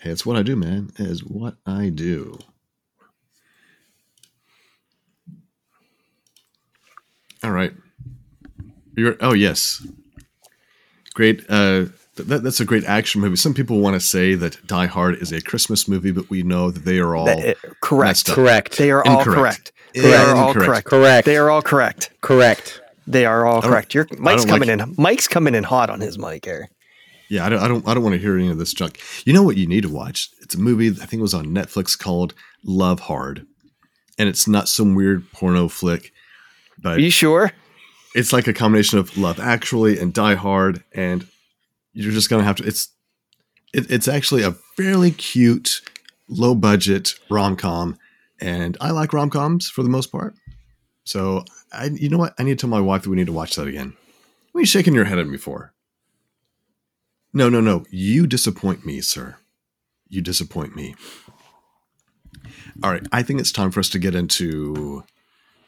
Hey, it's what I do, man. It is what I do. All right. You're, oh yes, great. Uh, that, that's a great action movie. Some people want to say that Die Hard is a Christmas movie, but we know that they are all That- uh, correct. up. Correct. They are all Incorrect. correct. They are all correct. Correct. They are all correct. Correct. They are all correct. Your Mike's coming like- in. Mike's coming in hot on his mic here. Yeah, I don't, I don't, I don't want to hear any of this junk. You know what you need to watch? It's a movie I think it was on Netflix called Love Hard, and it's not some weird porno flick, but Are you sure? it's like a combination of Love Actually and Die Hard, and you're just gonna have to. It's it, it's actually a fairly cute, low budget rom com, and I like rom coms for the most part. So I, you know what? I need to tell my wife that we need to watch that again. What are you shaking your head at me for? No, no, no. You disappoint me, sir. You disappoint me. All right, I think it's time for us to get into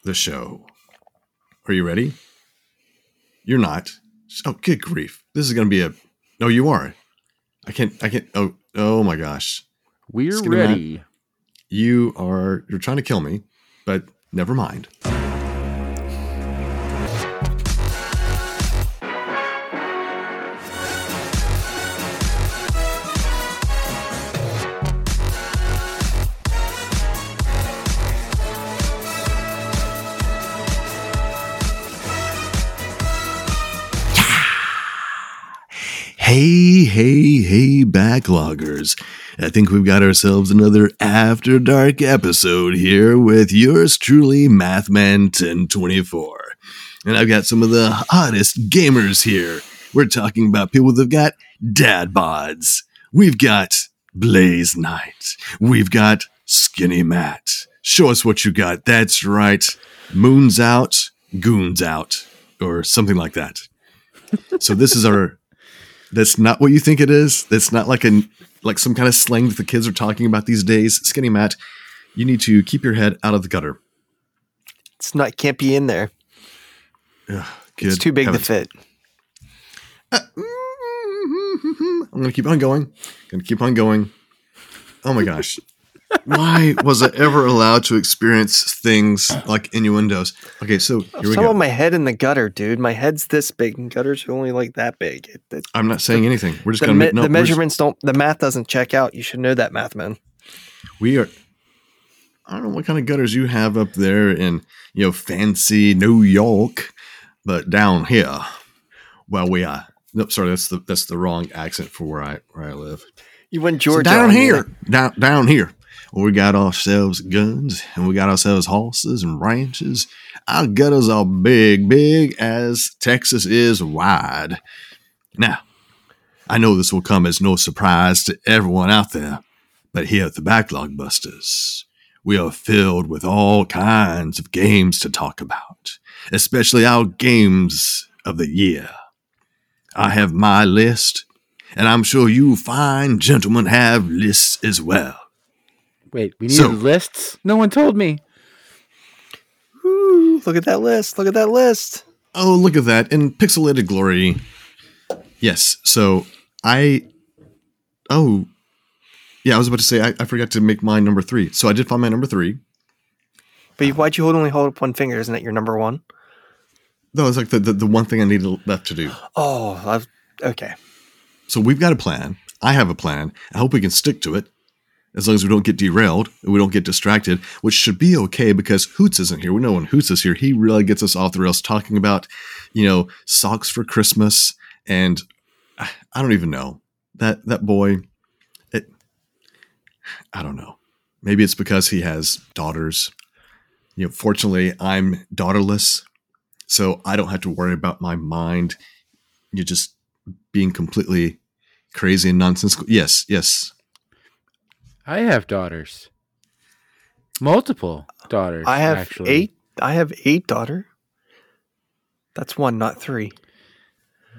the show. Are you ready? You're not. Oh, good grief! This is going to be a. No, you are. I can't. I can't. Oh, oh my gosh! We're Skinny Matt. ready. You are. You're trying to kill me, but never mind. Hey, hey, backloggers. I think we've got ourselves another After Dark episode here with yours truly, Mathman1024. And I've got some of the hottest gamers here. We're talking about people that've got dad bods. We've got Blaze Knight. We've got Skinny Matt. Show us what you got. That's right. Moon's out, goons out, or something like that. So this is our that's not what you think it is. That's not like a like some kind of slang that the kids are talking about these days. Skinny Matt, you need to keep your head out of the gutter. It's not. Can't be in there. Ugh, It's too big heavens. to fit. Uh, mm-hmm, mm-hmm, mm-hmm. I'm gonna keep on going. Gonna keep on going. Oh my gosh. Why was I ever allowed to experience things like innuendos? Okay, so oh, here we go. my head in the gutter, dude. My head's this big, and gutters are only like that big. It, it- I'm not saying anything. We're just the gonna me- make no, the we're just- measurements don't. The math doesn't check out. You should know that, math man. We are. I don't know what kind of gutters you have up there in you know fancy New York, but down here, well, we are. Nope, sorry, that's the that's the wrong accent for where I where I live. You went So Georgia down here, down down here, we got ourselves guns and we got ourselves horses and ranches. Our gutters are big, big as Texas is wide. Now, I know this will come as no surprise to everyone out there, but here at the Backlog Busters, we are filled with all kinds of games to talk about, especially our games of the year. I have my list, and I'm sure you fine gentlemen have lists as well. Wait, we need So- lists? No one told me. Ooh, look at that list. Look at that list. Oh, look at that in pixelated glory. Yes. So I. Oh, yeah. I was about to say I, I forgot to make my number three. So I did find my number three. But you- why'd you hold, only hold up one finger? Isn't that your number one? No, it's like the, the, the one thing I needed left to do. Oh, I've, okay. So we've got a plan. I have a plan. I hope we can stick to it. As long as we don't get derailed and we don't get distracted, which should be okay because Hoots isn't here. We know when Hoots is here, he really gets us off the rails talking about, you know, socks for Christmas and I don't even know that that boy. It, I don't know. Maybe it's because he has daughters. You know, fortunately, I'm daughterless, so I don't have to worry about my mind. You just being completely crazy and nonsensical. Yes, yes. I have daughters. Multiple daughters. I have actually. eight. I have eight daughter. That's one, not three.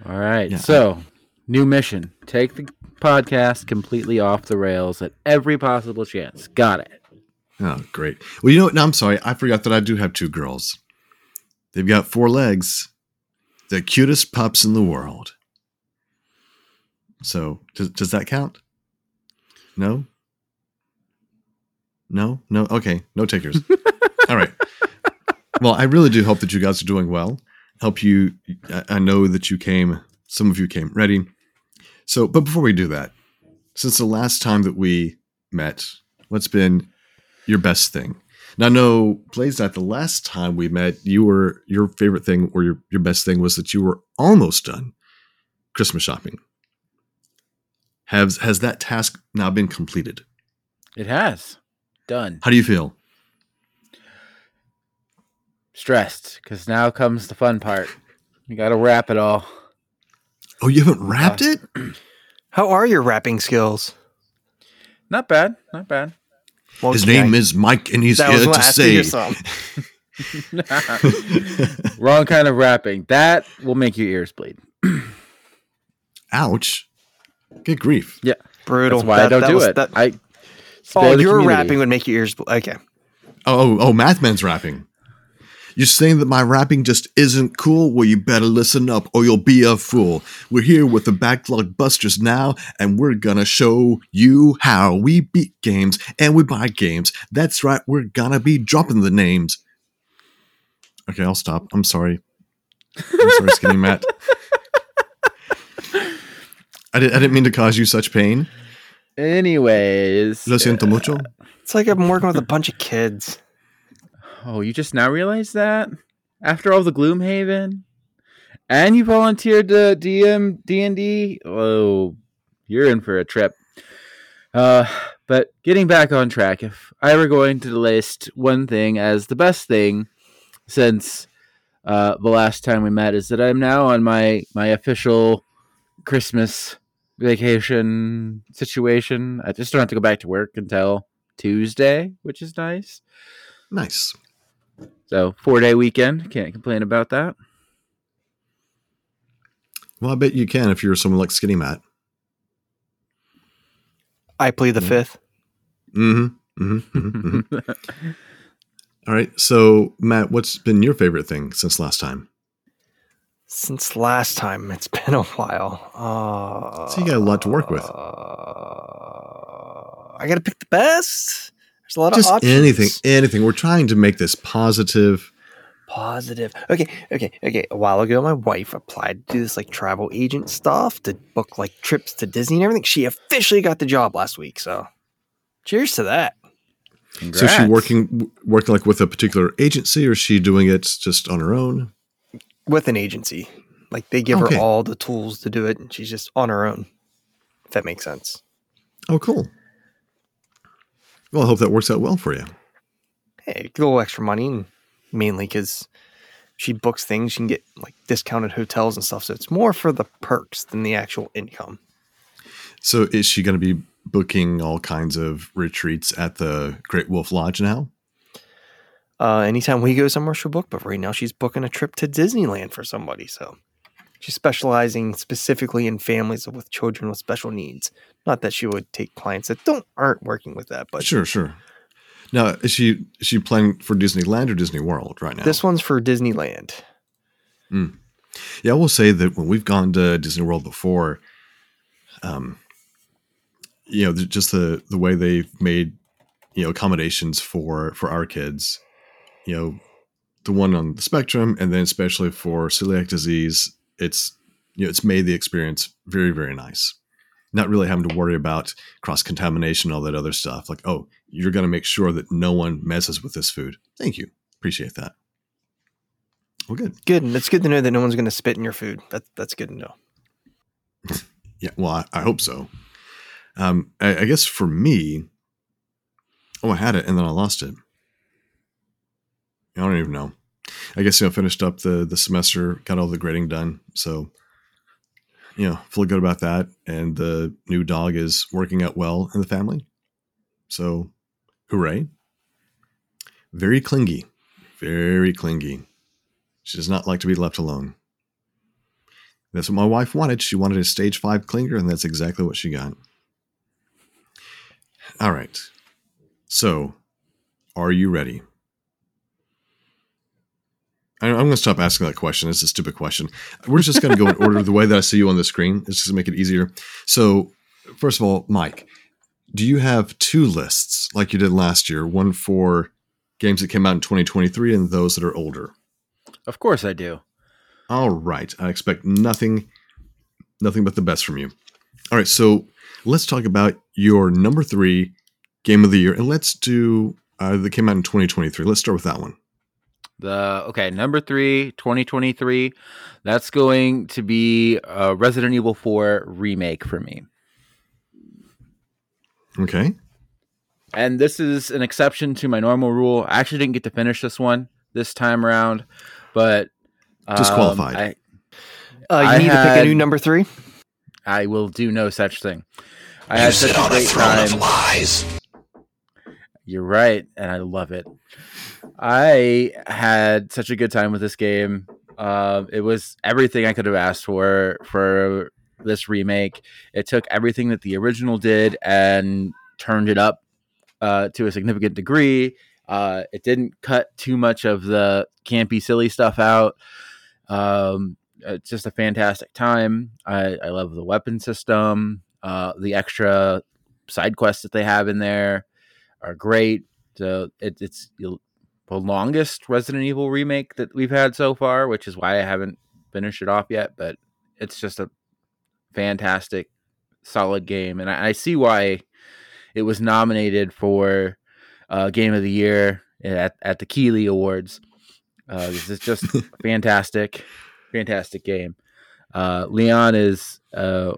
All right. Yeah. So, new mission. Take the podcast completely off the rails at every possible chance. Got it. Oh, great. Well, you know what? No, I'm sorry. I forgot that I do have two girls. They've got four legs. The cutest pups in the world. So, does, does that count? No? No? No? Okay. No takers. All right. Well, I really do hope that you guys are doing well. Help you. I- know that you came, some of you came ready. So, but before we do that, since the last time that we met, what's been your best thing? Now, no, Blaze, that the last time we met, you were your favorite thing or your, your best thing was that you were almost done Christmas shopping. Has has that task now been completed? It has. Done. How do you feel? Stressed because now comes the fun part. You got to wrap it all. Oh, you haven't wrapped it? How are your rapping skills? Not bad. Not bad. Well, His name I- is Mike, and he's here to I asked you say. Wrong kind of wrapping. That will make your ears bleed. Ouch! Good grief! Yeah, brutal. That's why That- I don't do was- it. that- I spare oh, your community. rapping would make your ears. bl- Okay. Oh, oh, oh, Mathman's rapping. You're saying that my rapping just isn't cool? Well, you better listen up or you'll be a fool. We're here with the Backlog Busters now, and we're gonna show you how we beat games and we buy games. That's right, we're gonna be dropping the names. Okay, I'll stop. I'm sorry. I'm sorry, Skinny Matt. I, did, I didn't mean to cause you such pain. Anyways. Lo siento mucho. It's like I'm working with a bunch of kids. Oh, you just now realize that? After all the Gloomhaven? And you volunteered to DM D&D? Oh, you're in for a trip. Uh, but getting back on track, if I were going to list one thing as the best thing since uh, the last time we met is that I'm now on my, my official Christmas vacation situation. I just don't have to go back to work until Tuesday, which is nice. Nice. So four day weekend. Can't complain about that. Well, I bet you can if you're someone like Skinny Matt. I plead the fifth. Mm-hmm. Mm-hmm. mm-hmm, mm-hmm. All right. So, Matt, what's been your favorite thing since last time? Since last time, it's been a while. Uh, So you got a lot to work with. uh, I got to pick the best. There's a lot Just of options. anything, anything. We're trying to make this positive. Positive. Okay, okay, okay. A while ago, my wife applied to do this like travel agent stuff to book like trips to Disney and everything. She officially got the job last week. So, cheers to that. So, is she working, working like with a particular agency, or is she doing it just on her own? With an agency, like they give Okay. her all the tools to do it, and she's just on her own. If that makes sense. Oh, cool. Well, I hope that works out well for you. Hey, a little extra money, and mainly because she books things, she can get like discounted hotels and stuff. So it's more for the perks than the actual income. So, is she going to be booking all kinds of retreats at the Great Wolf Lodge now? Uh, anytime we go somewhere, she'll book. But right now, she's booking a trip to Disneyland for somebody. So she's specializing specifically in families with children with special needs. Not that she would take clients that don't aren't working with that, but sure, sure. Now, is she is she planning for Disneyland or Disney World right now? this one's for Disneyland. Yeah, I will say that when we've gone to Disney World before, um, you know, just the the way they've made you know accommodations for for our kids, you know, the one on the spectrum, and then especially for celiac disease, it's you know it's made the experience very very nice. Not really having to worry about cross contamination, all that other stuff. Like, oh, you're going to make sure that no one messes with this food. Thank you, appreciate that. Well, good. Good, and it's good to know that no one's going to spit in your food. That that's good to know. Yeah, well, I, I hope so. Um, I, I guess for me, oh, I had it and then I lost it. I don't even know. I guess you know, finished up the the semester, got all the grading done, so you know, feel good about that. And the new dog is working out well in the family, so hooray! Very clingy, very clingy. She does not like to be left alone. That's what my wife wanted. She wanted a stage five clinger, and that's exactly what she got. All right. So, are you ready? I- I'm going to stop asking that question. It's a stupid question. We're just going to go in order the way that I see you on the screen. It's just to make it easier. So, first of all, Mike, do you have two lists like you did last year? One for games that came out in 2023 and those that are older. Of course I do. All right. I expect nothing nothing but the best from you. All right, so let's talk about your number 3 game of the year and let's do uh, that came out in 2023. Let's start with that one. The okay, number three, 2023. That's going to be a Resident Evil 4 remake for me. Okay. And this is an exception to my normal rule. I actually didn't get to finish this one this time around, but um, Disqualified. I, Uh, you I need to pick a new number three. I will do no such thing. I had such a great time. You're right, and I love it. I had such a good time with this game. Uh, it was everything I could have asked for for this remake. It took everything that the original did and turned it up uh, to a significant degree. Uh, it didn't cut too much of the campy, silly stuff out. Um, it's just a fantastic time. I, I love the weapon system. Uh, the extra side quests that they have in there are great. So it, it's the longest Resident Evil remake that we've had so far, which is why I haven't finished it off yet. But it's just a fantastic, solid game, and I, I see why it was nominated for uh, Game of the Year at at the Keighley Awards. Uh, this is just fantastic, fantastic game. Uh, Leon is uh,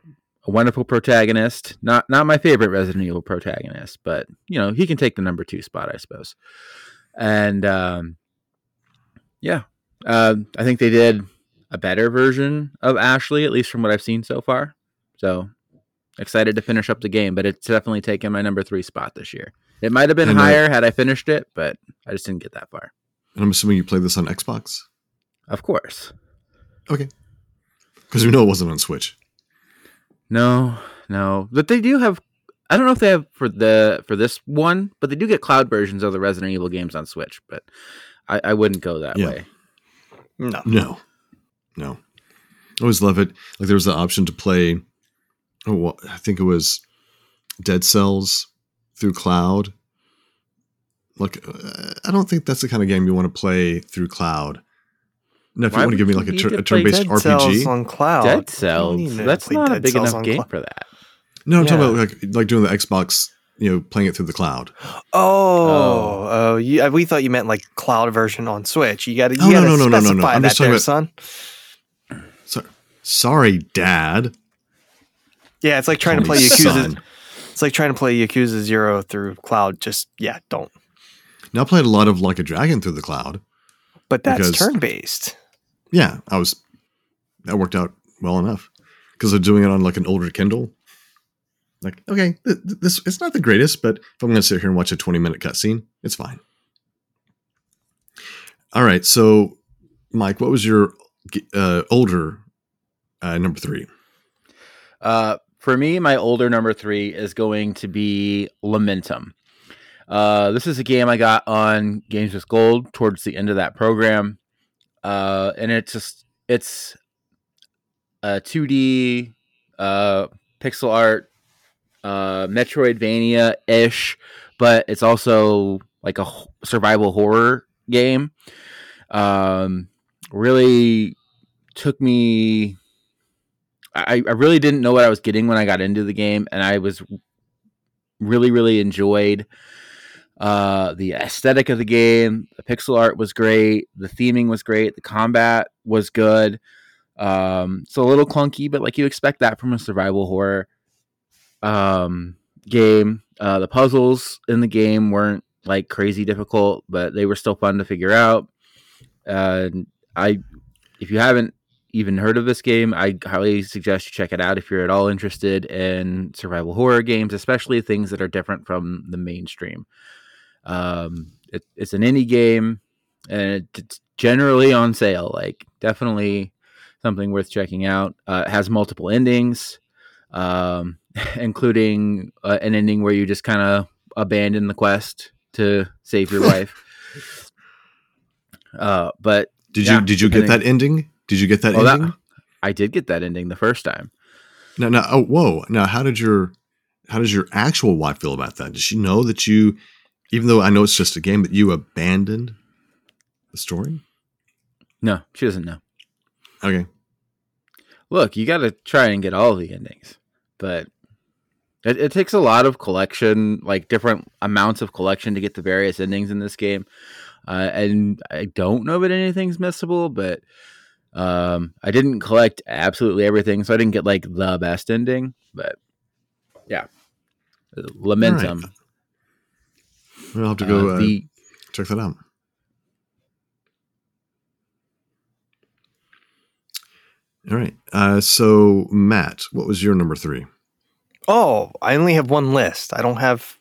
a wonderful protagonist. Not not my favorite Resident Evil protagonist, but you know he can take the number two spot, I suppose. And um, yeah, uh, I think they did a better version of Ashley, at least from what I've seen so far. So excited to finish up the game, but it's definitely taken my number three spot this year. It might have been And, uh, higher had I finished it, but I just didn't get that far. And I'm assuming you played this on Xbox Of course. Okay. Because we know it wasn't on Switch. No, no. But they do have I don't know if they have for the for this one, but they do get cloud versions of the Resident Evil games on Switch, but I, I wouldn't go that Yeah. way. No. No, no. I always love it. Like there was the option to play. Oh, well, I think it was Dead Cells through cloud. Like, uh, I don't think that's the kind of game you want to play through cloud. Now, if Why you want to give me like a, you tur- a turn-based Dead RPG, on cloud. Dead You Cells. That's not a big enough game cloud. for that. No, I'm talking about like like doing the Xbox, you know, playing it through the cloud. Oh, oh, you, uh, we thought you meant like cloud version on Switch. You got to, Oh, no, no, no, no, no, no. I'm just talking there, about- son. So, sorry, Dad. Yeah, it's like trying to play Yakuza. son. It's like trying to play Yakuza Zero through cloud. Just yeah, don't. Now I played a lot of Like a Dragon through the cloud. But that's Because- turn based. Yeah, I was. That worked out well enough because they're doing it on like an older Kindle. Like, okay, th- th- this it's not the greatest, but if I'm going to sit here and watch a 20 minute cutscene, it's fine. All right, so Mike, what was your uh, older uh, number three? Uh, for me, my older number three is going to be Lamentum. Uh, this is a game I got on Games with Gold towards the end of that program, uh, and it's just it's a 2D uh, pixel art uh, Metroidvania ish, but it's also like a survival horror game. Um, really took me I, I really didn't know what I was getting when I got into the game, and I was really, really enjoyed uh, the aesthetic of the game. The pixel art was great. The theming was great. The combat was good. Um, it's a little clunky, but like you expect that from a survival horror um, game. Uh, the puzzles in the game weren't like crazy difficult, but they were still fun to figure out. Uh, I, if you haven't even heard of this game, I highly suggest you check it out if you're at all interested in survival horror games, especially things that are different from the mainstream. Um, it, it's an indie game, and it's generally on sale. Like, definitely something worth checking out. Uh, it has multiple endings, um, including uh, an ending where you just kind of abandon the quest to save your wife. Uh, but Did Yeah, you did you get that ending? Did you get that Oh, that- ending? I did get that ending the first time. No, no. Oh, whoa. Now, how did your how does your actual wife feel about that? Does she know that you, even though I know it's just a game, that you abandoned the story? No, she doesn't know. Okay. Look, you got to try and get all the endings, but it, it takes a lot of collection, like different amounts of collection to get the various endings in this game. Uh, and I don't know that anything's missable, but um, I didn't collect absolutely everything, so I didn't get like the best ending. But yeah, Lamentum. All We'll have to go Uh, uh, the check that out. All right. Uh, so, Matt, what was your number three? Oh, I only have one list. I don't have,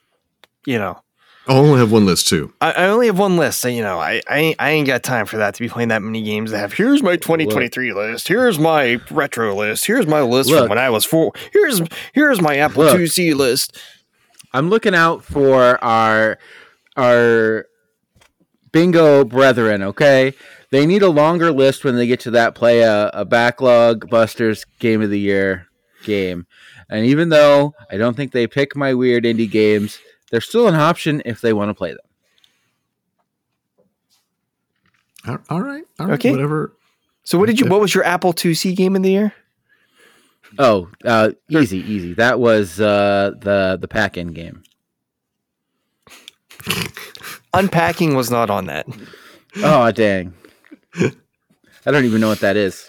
you know, I only have one list too. I, I only have one list. So, you know, I, I, ain't, I ain't got time for that to be playing that many games. That have here's my 2023 list. Here's my retro list. Here's my list Look. from when I was four. Here's here's my Apple Look. IIc list. I'm looking out for our our bingo brethren. Okay, they need a longer list when they get to that play a, a backlog busters game of the year game. And even though I don't think they pick my weird indie games, they're still an option if they want to play them. All- all right. All right. Okay. Whatever. So what did you? What was your Apple IIc game of the year? Oh, uh, easy, easy. That was uh, the the pack in game. Unpacking was not on that. Oh dang! I don't even know what that is.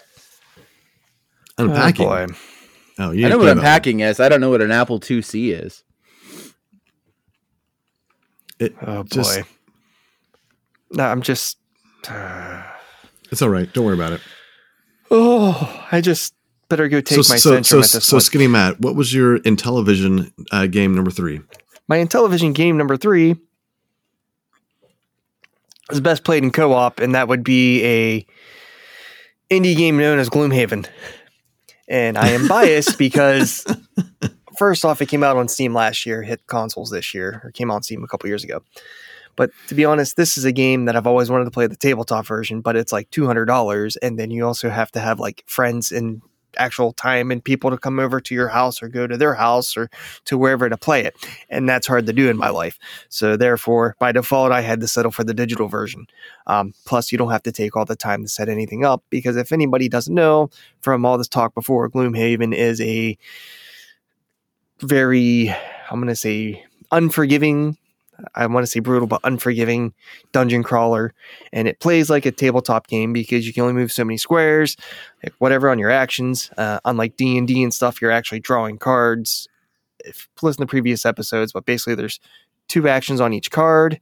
Unpacking. Oh, boy. Oh, you I know play what that unpacking is. I don't know what an Apple IIc is. It, Oh just- boy. No, I'm just. Uh, It's all right. Don't worry about it. oh, I just better go take so, my so, Centrum so, at this so point. Skinny Matt, what was your Intellivision uh, game number three? My Intellivision game number three is best played in co-op, and that would be a indie game known as Gloomhaven. And I am biased because first off, it came out on Steam last year, hit consoles this year, or came out on Steam a couple years ago. But to be honest, this is a game that I've always wanted to play the tabletop version, but it's like two hundred dollars, and then you also have to have like friends and actual time and people to come over to your house or go to their house or to wherever to play it, and that's hard to do in my life. So therefore, by default, I had to settle for the digital version. Um, plus, you don't have to take all the time to set anything up because if anybody doesn't know from all this talk before, Gloomhaven is a very, I'm going to say, unforgiving. I want to say brutal, but unforgiving dungeon crawler, and it plays like a tabletop game because you can only move so many squares, like whatever on your actions. Uh, unlike D and D and stuff, you're actually drawing cards. If listen to previous episodes, but basically there's two actions on each card.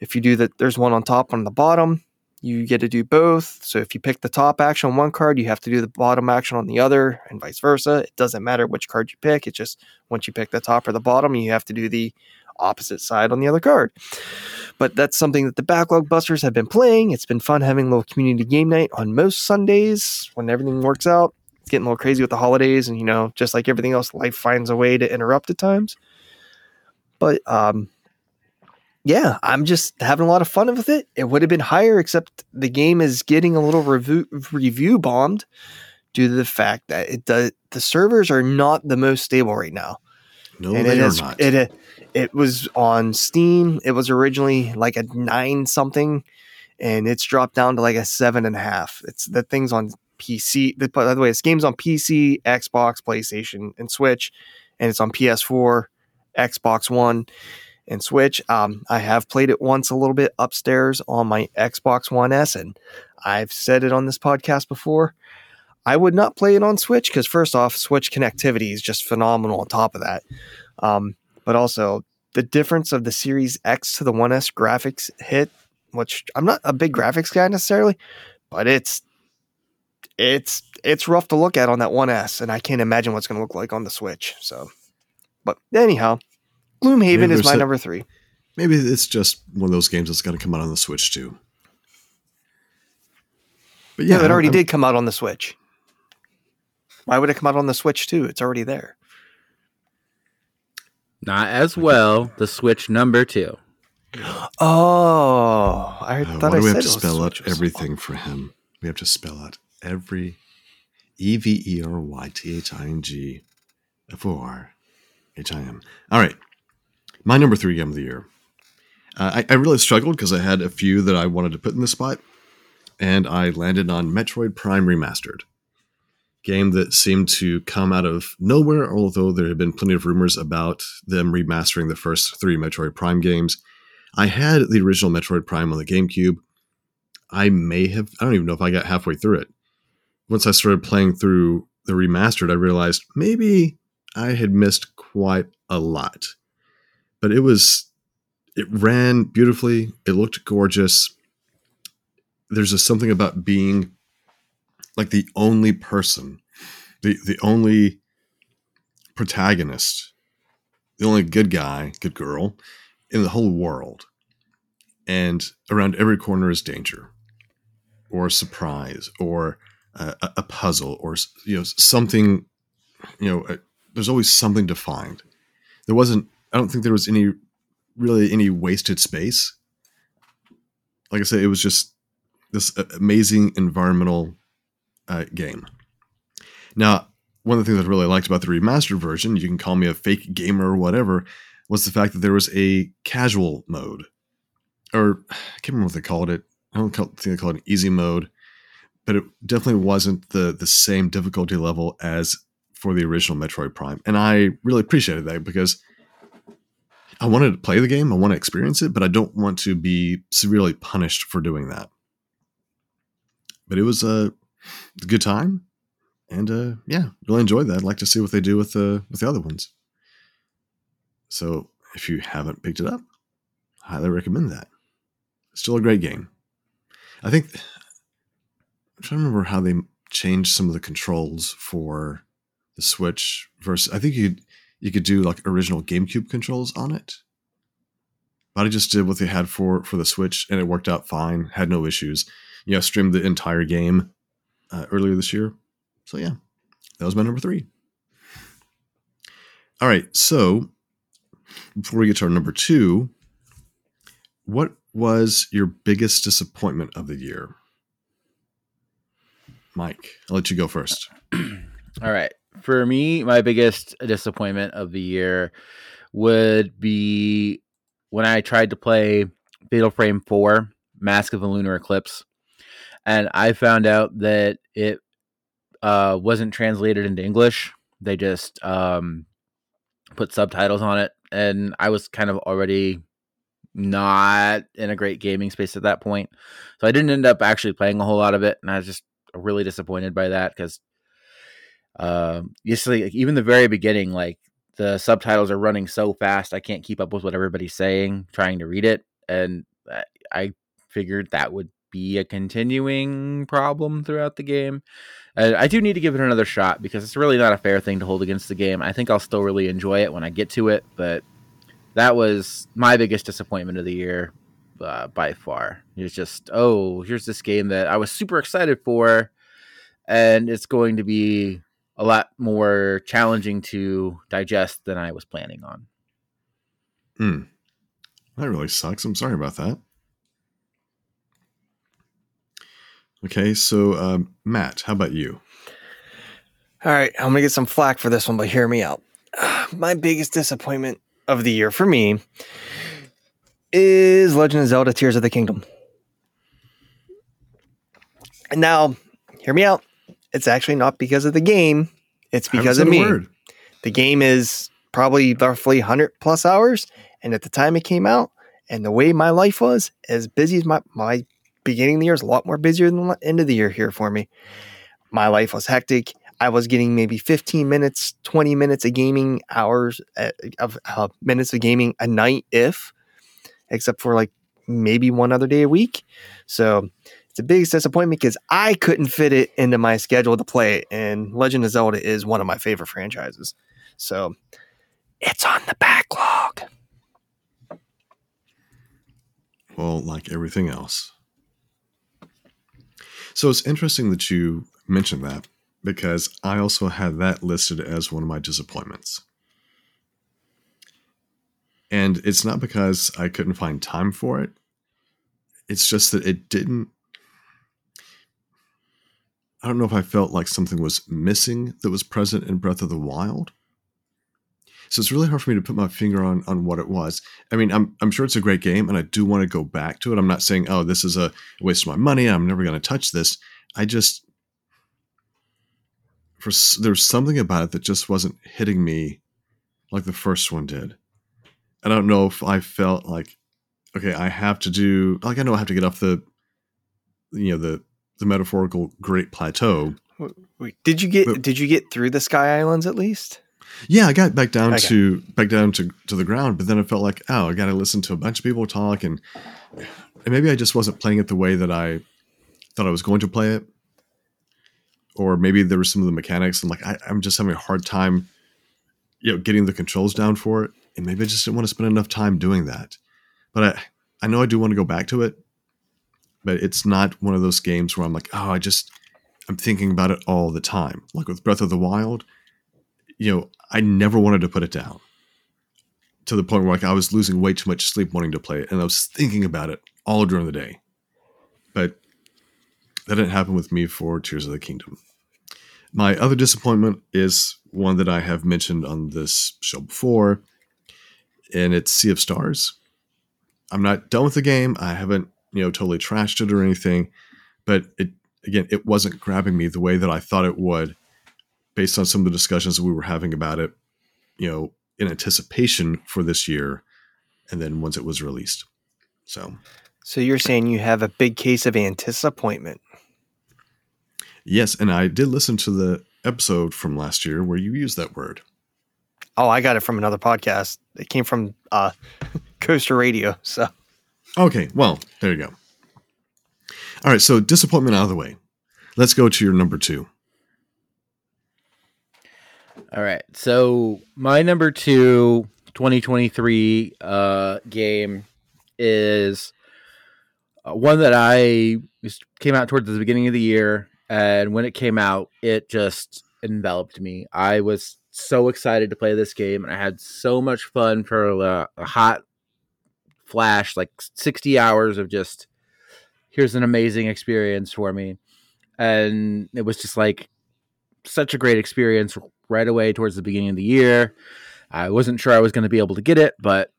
If you do that, there's one on top, one on the bottom. You get to do both. So if you pick the top action on one card, you have to do the bottom action on the other, and vice versa. It doesn't matter which card you pick. It's just once you pick the top or the bottom, you have to do the opposite side on the other card. But that's something that the Backlog Busters have been playing. It's been fun having a little community game night on most Sundays when everything works out. It's getting a little crazy with the holidays, and you know, just like everything else, life finds a way to interrupt at times. But um, yeah, I'm just having a lot of fun with it. It would have been higher, except the game is getting a little review review bombed due to the fact that it does the servers are not the most stable right now No, and they it are not. it it was on Steam. It was originally like a nine something, and it's dropped down to like a seven and a half. It's the things on PC. the- By the way, this game's on PC, Xbox, PlayStation, and Switch, and it's on PS4, Xbox One, and Switch. Um, I have played it once a little bit upstairs on my Xbox One S, and I've said it on this podcast before. I would not play it on Switch because first off, Switch connectivity is just phenomenal. On top of that, um, but also the difference of the Series X to the 1S graphics hit, which I'm not a big graphics guy necessarily, but it's it's it's rough to look at on that 1S, and I can't imagine what's going to look like on the Switch. So, but anyhow, Gloomhaven is my number three. Maybe it's just one of those games that's going to come out on the Switch too. But Yeah, yeah, it already I'm- did come out on the Switch. Why would it come out on the Switch too? It's already there. Not as well. The Switch number two. Oh, I Uh, thought why I do we said have to spell out everything for him? We have to spell out every E V E R Y T H I N G F O R H I M. All right. My number three game of the year. Uh, I, I really struggled because I had a few that I wanted to put in the spot, and I landed on Metroid Prime Remastered. Game that seemed to come out of nowhere, although there had been plenty of rumors about them remastering the first three Metroid Prime games. I had the original Metroid Prime on the GameCube. I may have, I don't even know if I got halfway through it. Once I started playing through the remastered, I realized maybe I had missed quite a lot. But it was, it ran beautifully. It looked gorgeous. There's just something about being like the only person, the, the only protagonist, the only good guy, good girl in the whole world. And around every corner is danger or surprise or a, a puzzle or you know something you know a, there's always something to find there wasn't i don't think there was any really any wasted space like i said it was just this amazing environmental uh, game now one of the things i really liked about the remastered version you can call me a fake gamer or whatever was the fact that there was a casual mode or i can't remember what they called it i don't think they called it an easy mode but it definitely wasn't the the same difficulty level as for the original Metroid Prime. And I really appreciated that because I wanted to play the game, I want to experience it, but I don't want to be severely punished for doing that. But it was a, a good time, and uh, yeah, really enjoyed that. I'd like to see what they do with the with the other ones. So if you haven't picked it up, highly recommend that. Still a great game. I think I'm trying to remember how they changed some of the controls for the Switch versus. I think you you could do like original GameCube controls on it. But I just did what they had for for the Switch, and it worked out fine. Had no issues. You know, streamed the entire game uh, earlier this year. So yeah, that was my number three. All right, so before we get to our number two, what was your biggest disappointment of the year? Mike, I'll let you go first. All right. For me, my biggest disappointment of the year would be when I tried to play Fatal Frame 4 Mask of the Lunar Eclipse. And I found out that it uh, wasn't translated into English. They just um, put subtitles on it. And I was kind of already not in a great gaming space at that point. So I didn't end up actually playing a whole lot of it. And I was just really disappointed by that because um usually like, even the very beginning like the subtitles are running so fast i can't keep up with what everybody's saying trying to read it and I figured that would be a continuing problem throughout the game uh, i do need to give it another shot because it's really not a fair thing to hold against the game i think i'll still really enjoy it when i get to it but that was my biggest disappointment of the year uh, by far. It's just, oh, here's this game that I was super excited for, and it's going to be a lot more challenging to digest than I was planning on. Hmm. That really sucks. I'm sorry about that. Okay, so um, Matt, how about you? All right, I'm gonna get some flack for this one, but hear me out. My biggest disappointment of the year for me is Legend of Zelda Tears of the Kingdom. And now, hear me out. It's actually not because of the game, it's because of me. The game is probably roughly 100 plus hours. And at the time it came out, and the way my life was, as busy as my, my beginning of the year is a lot more busier than the end of the year here for me. My life was hectic. I was getting maybe 15 minutes, 20 minutes of gaming hours uh, of uh, minutes of gaming a night, if except for like maybe one other day a week. So it's a biggest disappointment because I couldn't fit it into my schedule to play. And Legend of Zelda is one of my favorite franchises. So it's on the backlog. Well, like everything else. So it's interesting that you mentioned that because I also had that listed as one of my disappointments. And it's not because I couldn't find time for it. It's just that it didn't. I don't know if I felt like something was missing that was present in Breath of the Wild. So it's really hard for me to put my finger on on what it was. I mean, I'm I'm sure it's a great game, and I do want to go back to it. I'm not saying, oh, this is a waste of my money. I'm never going to touch this. I just for there's something about it that just wasn't hitting me like the first one did. I don't know if I felt like, okay, I have to do like I know I have to get off the, you know, the the metaphorical Great Plateau. Wait, did you get but, did you get through the Sky Islands at least? Yeah, I got back down okay. to back down to, to the ground, but then I felt like, oh, I got to listen to a bunch of people talk, and, and maybe I just wasn't playing it the way that I thought I was going to play it, or maybe there were some of the mechanics, and like I, I'm just having a hard time, you know, getting the controls down for it, and maybe I just didn't want to spend enough time doing that. But I, I know I do want to go back to it, but it's not one of those games where I'm like, oh, I just I'm thinking about it all the time. Like with Breath of the Wild, you know, I never wanted to put it down to the point where like I was losing way too much sleep wanting to play it, and I was thinking about it all during the day. But that didn't happen with me for Tears of the Kingdom. My other disappointment is one that I have mentioned on this show before, and it's Sea of Stars. I'm not done with the game. I haven't, you know, totally trashed it or anything, but it again, it wasn't grabbing me the way that I thought it would based on some of the discussions that we were having about it, you know, in anticipation for this year and then once it was released. So So you're saying you have a big case of anticipation. Yes, and I did listen to the episode from last year where you used that word. Oh, I got it from another podcast. It came from uh Coaster Radio, so Okay, well, there you go. All right, so disappointment out of the way. Let's go to your number two. All right. So my number two 2023 uh, game is uh, one that I came out towards the beginning of the year, and when it came out, it just enveloped me. I was so excited to play this game, and I had so much fun for a, a hot flash, like 60 hours of just here's an amazing experience for me. And it was just like such a great experience right away towards the beginning of the year. I wasn't sure I was going to be able to get it, but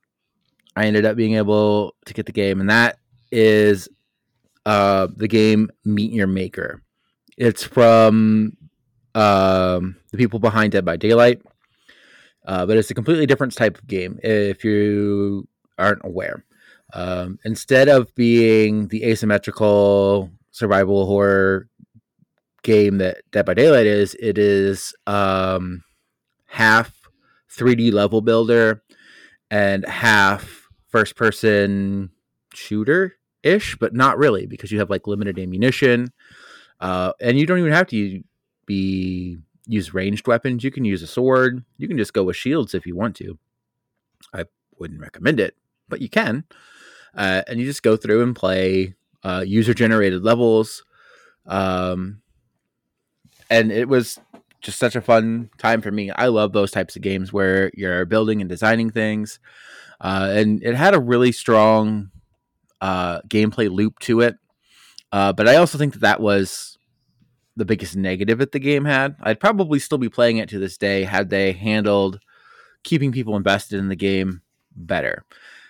I ended up being able to get the game, and that is uh, the game Meet Your Maker. It's from um, the people behind Dead by Daylight, uh, but it's a completely different type of game if you aren't aware. Um, instead of being the asymmetrical survival horror game that Dead by Daylight is, it is um, half 3D level builder and half first person shooter ish, but not really because you have like limited ammunition. Uh, and you don't even have to be use ranged weapons. You can use a sword. You can just go with shields if you want to. I wouldn't recommend it, but you can uh, and you just go through and play uh, user generated levels. Um, and it was just such a fun time for me. I love those types of games where you're building and designing things. Uh, and it had a really strong uh, gameplay loop to it. Uh, but I also think that that was the biggest negative that the game had. I'd probably still be playing it to this day had they handled keeping people invested in the game better.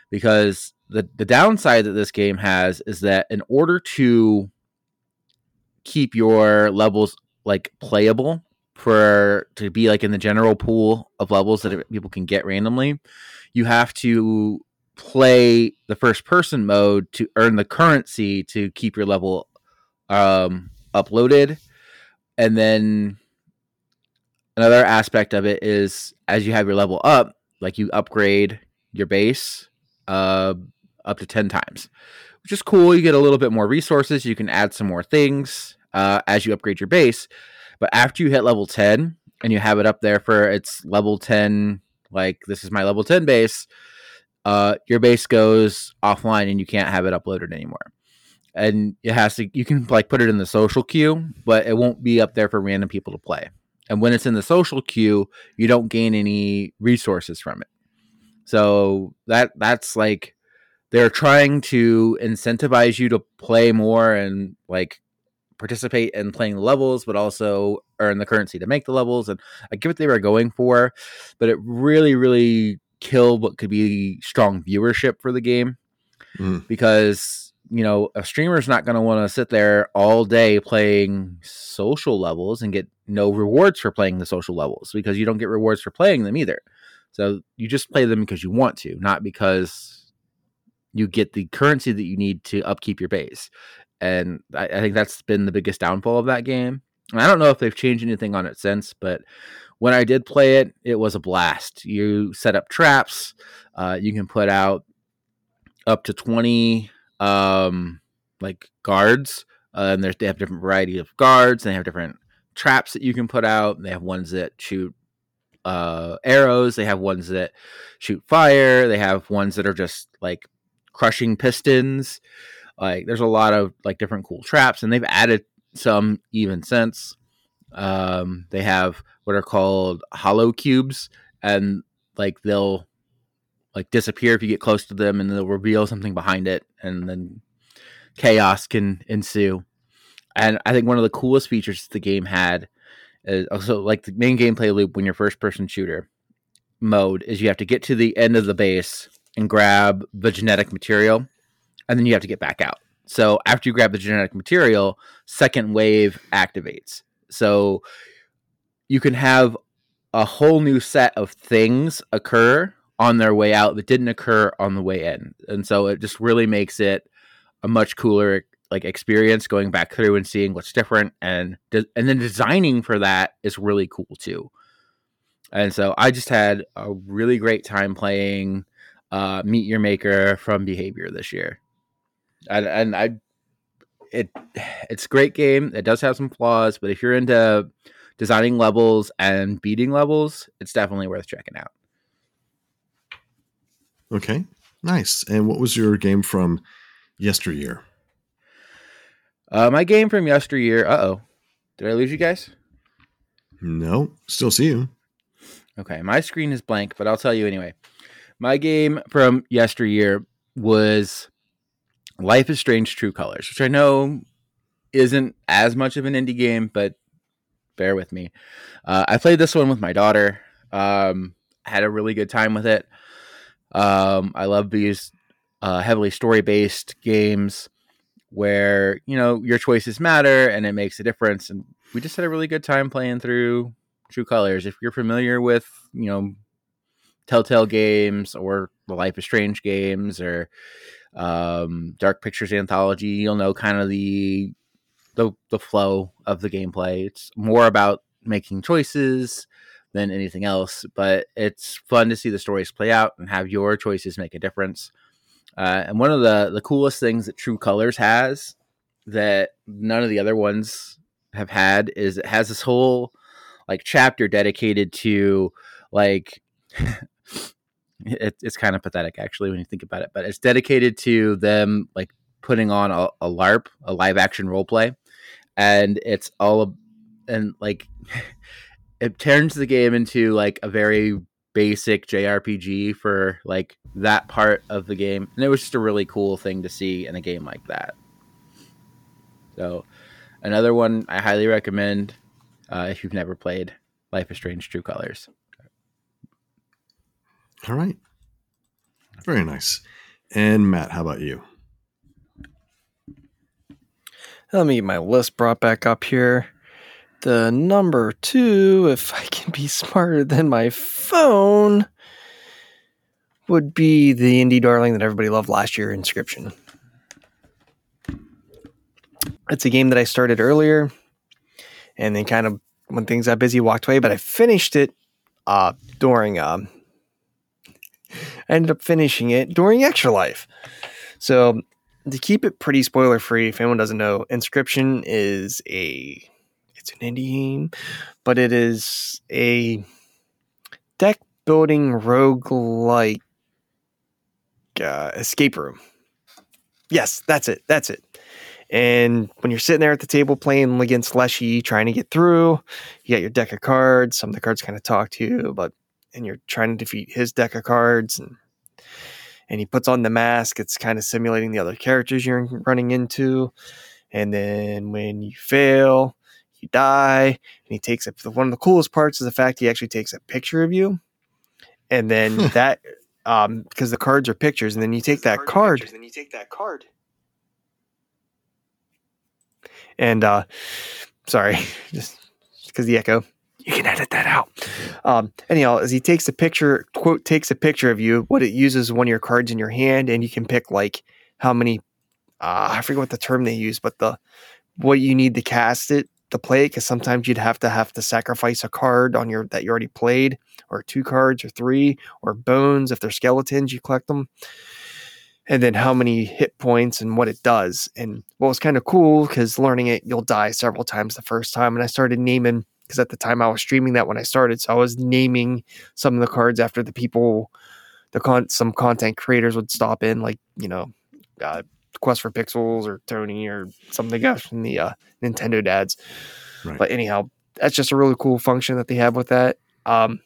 Because the the downside that this game has is that in order to keep your levels like playable for to be like in the general pool of levels that people can get randomly, you have to play the first person mode to earn the currency to keep your level um, uploaded, and then another aspect of it is as you have your level up, like you upgrade your base. Uh, up to 10 times, which is cool. You get a little bit more resources. You can add some more things uh, as you upgrade your base. But after you hit level 10 and you have it up there for its level 10, like this is my level 10 base, uh, your base goes offline and you can't have it uploaded anymore. And it has to, you can like put it in the social queue, but it won't be up there for random people to play. And when it's in the social queue, you don't gain any resources from it. So that that's like they're trying to incentivize you to play more and like participate in playing the levels, but also earn the currency to make the levels, and I get what they were going for, but it really, really killed what could be strong viewership for the game Mm. because you know a streamer's not going to want to sit there all day playing social levels and get no rewards for playing the social levels because you don't get rewards for playing them either. So you just play them because you want to, not because you get the currency that you need to upkeep your base. And I, I think that's been the biggest downfall of that game. And I don't know if they've changed anything on it since, but when I did play it, it was a blast. You set up traps, uh, you can put out up to 20 um, like guards, uh, and they have different variety of guards, they have different traps that you can put out. They have ones that shoot uh, arrows. They have ones that shoot fire. They have ones that are just like crushing pistons. Like there's a lot of like different cool traps, and they've added some even since. Um, they have what are called hollow cubes, and like they'll like disappear if you get close to them, and they'll reveal something behind it, and then chaos can ensue. And I think one of the coolest features the game had is also like the main gameplay loop when you're first person shooter mode is you have to get to the end of the base and grab the genetic material and then you have to get back out. So after you grab the genetic material, second wave activates. So you can have a whole new set of things occur on their way out that didn't occur on the way in. And so it just really makes it a much cooler like experience going back through and seeing what's different and de- and then designing for that is really cool too. And so I just had a really great time playing uh, Meet Your Maker from Behaviour this year, and, and I it it's a great game. It does have some flaws, but if you're into designing levels and beating levels, it's definitely worth checking out. Okay, nice. And what was your game from yesteryear? Uh, my game from yesteryear. Uh oh, did I lose you guys? No, still see you. Okay, my screen is blank, but I'll tell you anyway. My game from yesteryear was Life is Strange True Colors, which I know isn't as much of an indie game, but bear with me. Uh, I played this one with my daughter. Um, had a really good time with it. Um, I love these uh, heavily story based games where you know your choices matter and it makes a difference. And we just had a really good time playing through True Colors. If you're familiar with you know Telltale games or the Life is Strange games or um, Dark Pictures Anthology, you'll know kind of the the the flow of the gameplay. It's more about making choices than anything else, but it's fun to see the stories play out and have your choices make a difference. Uh, and one of the the coolest things that True Colors has that none of the other ones have had is it has this whole like chapter dedicated to like it, it's kind of pathetic actually when you think about it but it's dedicated to them like putting on a, a larp a live action role play and it's all and like it turns the game into like a very basic jrpg for like that part of the game and it was just a really cool thing to see in a game like that. So another one i highly recommend uh, if you've never played life is strange true colors All right. Very nice. And Matt, how about you? Let me get my list brought back up here. The number two, if I can be smarter than my phone, would be the indie darling that everybody loved last year, Inscryption. It's a game that I started earlier and then kind of when things got busy walked away, but I finished it uh, during um, Ended up finishing it during Extra Life. So to keep it pretty spoiler free, if anyone doesn't know, Inscryption is a it's an indie game, but it is a deck building roguelike uh, escape room. Yes, that's it. That's it. And when you're sitting there at the table playing against Leshy, trying to get through, you got your deck of cards. Some of the cards kind of talk to you, but and you're trying to defeat his deck of cards and and he puts on the mask it's kind of simulating the other characters you're running into and then when you fail you die, and he takes it. One of the coolest parts is the fact he actually takes a picture of you, and then that um because the cards are pictures, and then you take that card, Then you take that card. and uh sorry, just because the echo. You can edit that out. Um, anyhow, as he takes a picture, quote, takes a picture of you, what it uses one of your cards in your hand, and you can pick like how many. Uh, I forget what the term they use, but the what you need to cast it to play it, because sometimes you'd have to have to sacrifice a card on your that you already played, or two cards, or three, or bones if they're skeletons, you collect them and then how many hit points and what it does. And what was kind of cool because learning it, you'll die several times the first time. And I started naming because at the time I was streaming that when I started, so I was naming some of the cards after the people, the con, some content creators would stop in, like you know, uh, Quest for Pixels or Tony or something else from the uh, Nintendo dads. Right. But anyhow, that's just a really cool function that they have with that. Um,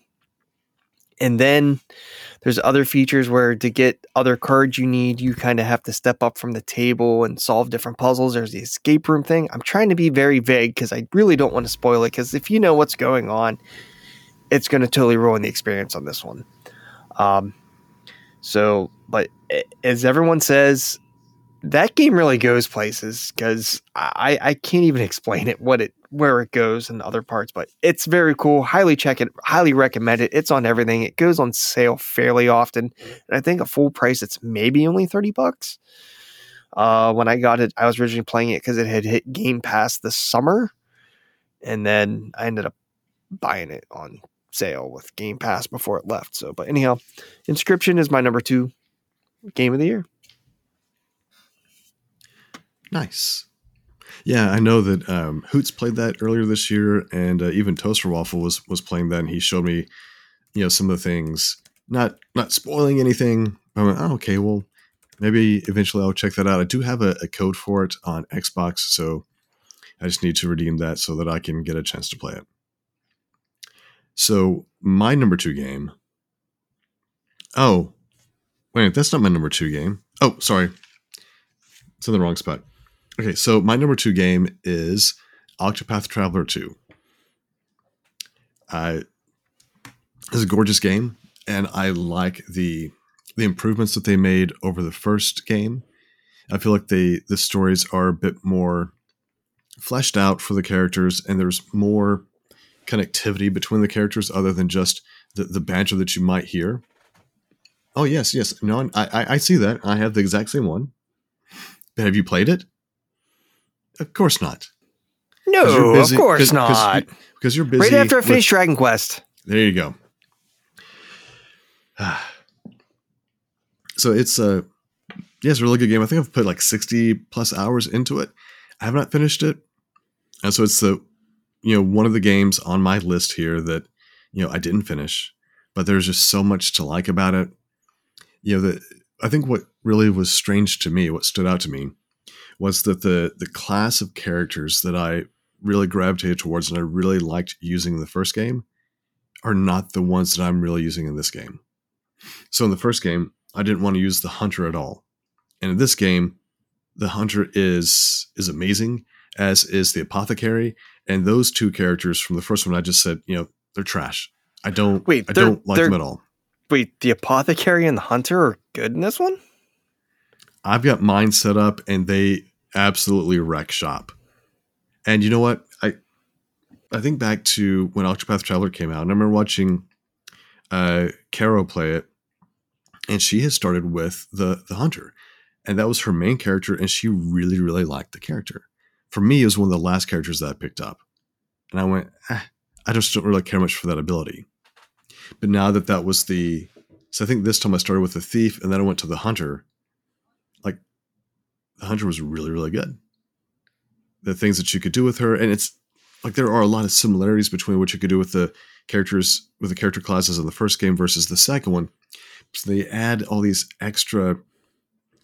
and then there's other features where to get other cards you need, you kind of have to step up from the table and solve different puzzles. There's the escape room thing. I'm trying to be very vague because I really don't want to spoil it. Because if you know what's going on, it's going to totally ruin the experience on this one. Um, so, but as everyone says, that game really goes places because I, I can't even explain it what it where it goes and other parts, but it's very cool. Highly check it, highly recommend it. It's on everything. It goes on sale fairly often. And I think a full price it's maybe only 30 bucks. Uh when I got it, I was originally playing it because it had hit Game Pass this summer. And then I ended up buying it on sale with Game Pass before it left. So but anyhow, Inscryption is my number two game of the year. Nice. Yeah, I know that um, Hoots played that earlier this year, and uh, even Toaster Waffle was was playing that, and he showed me, you know, some of the things. Not not spoiling anything. I went, oh, okay, well, maybe eventually I'll check that out. I do have a, a code for it on Xbox, so I just need to redeem that so that I can get a chance to play it. So my number two game. Oh, wait, that's not my number two game. Oh, sorry, it's in the wrong spot. Okay, so my number two game is Octopath Traveler 2. Uh, it's a gorgeous game, and I like the the improvements that they made over the first game. I feel like they the stories are a bit more fleshed out for the characters, and there's more connectivity between the characters other than just the, the banter that you might hear. Oh yes, yes. No, I, I I see that. I have the exact same one. Have you played it? Of course not. No, busy- of course 'cause not. Because you're busy. right after I finish Dragon Quest. there you go. so it's a yeah, it's a really good game. I think I've put like sixty plus hours into it. I have not finished it, and so it's the you know one of the games on my list here that you know I didn't finish, but there's just so much to like about it. You know, the I think what really was strange to me, what stood out to me, was that the the class of characters that I really gravitated towards and I really liked using in the first game are not the ones that I'm really using in this game. So in the first game, I didn't want to use the hunter at all. And in this game, the hunter is is amazing, as is the apothecary. And those two characters from the first one, I just said, you know, they're trash. I don't Wait, I don't like them at all. Wait, the apothecary and the hunter are good in this one? I've got mine set up and they absolutely wreck shop. And you know what? I I think back to when Octopath Traveler came out, and I remember watching uh Caro play it, and she had started with the the hunter. And that was her main character, and she really, really liked the character. For me, it was one of the last characters that I picked up. And I went, eh, I just don't really care much for that ability. But now that that was the so I think this time I started with the thief and then I went to the hunter. Hunter was really, really good. The things that you could do with her, and it's like there are a lot of similarities between what you could do with the characters with the character classes in the first game versus the second one. So they add all these extra.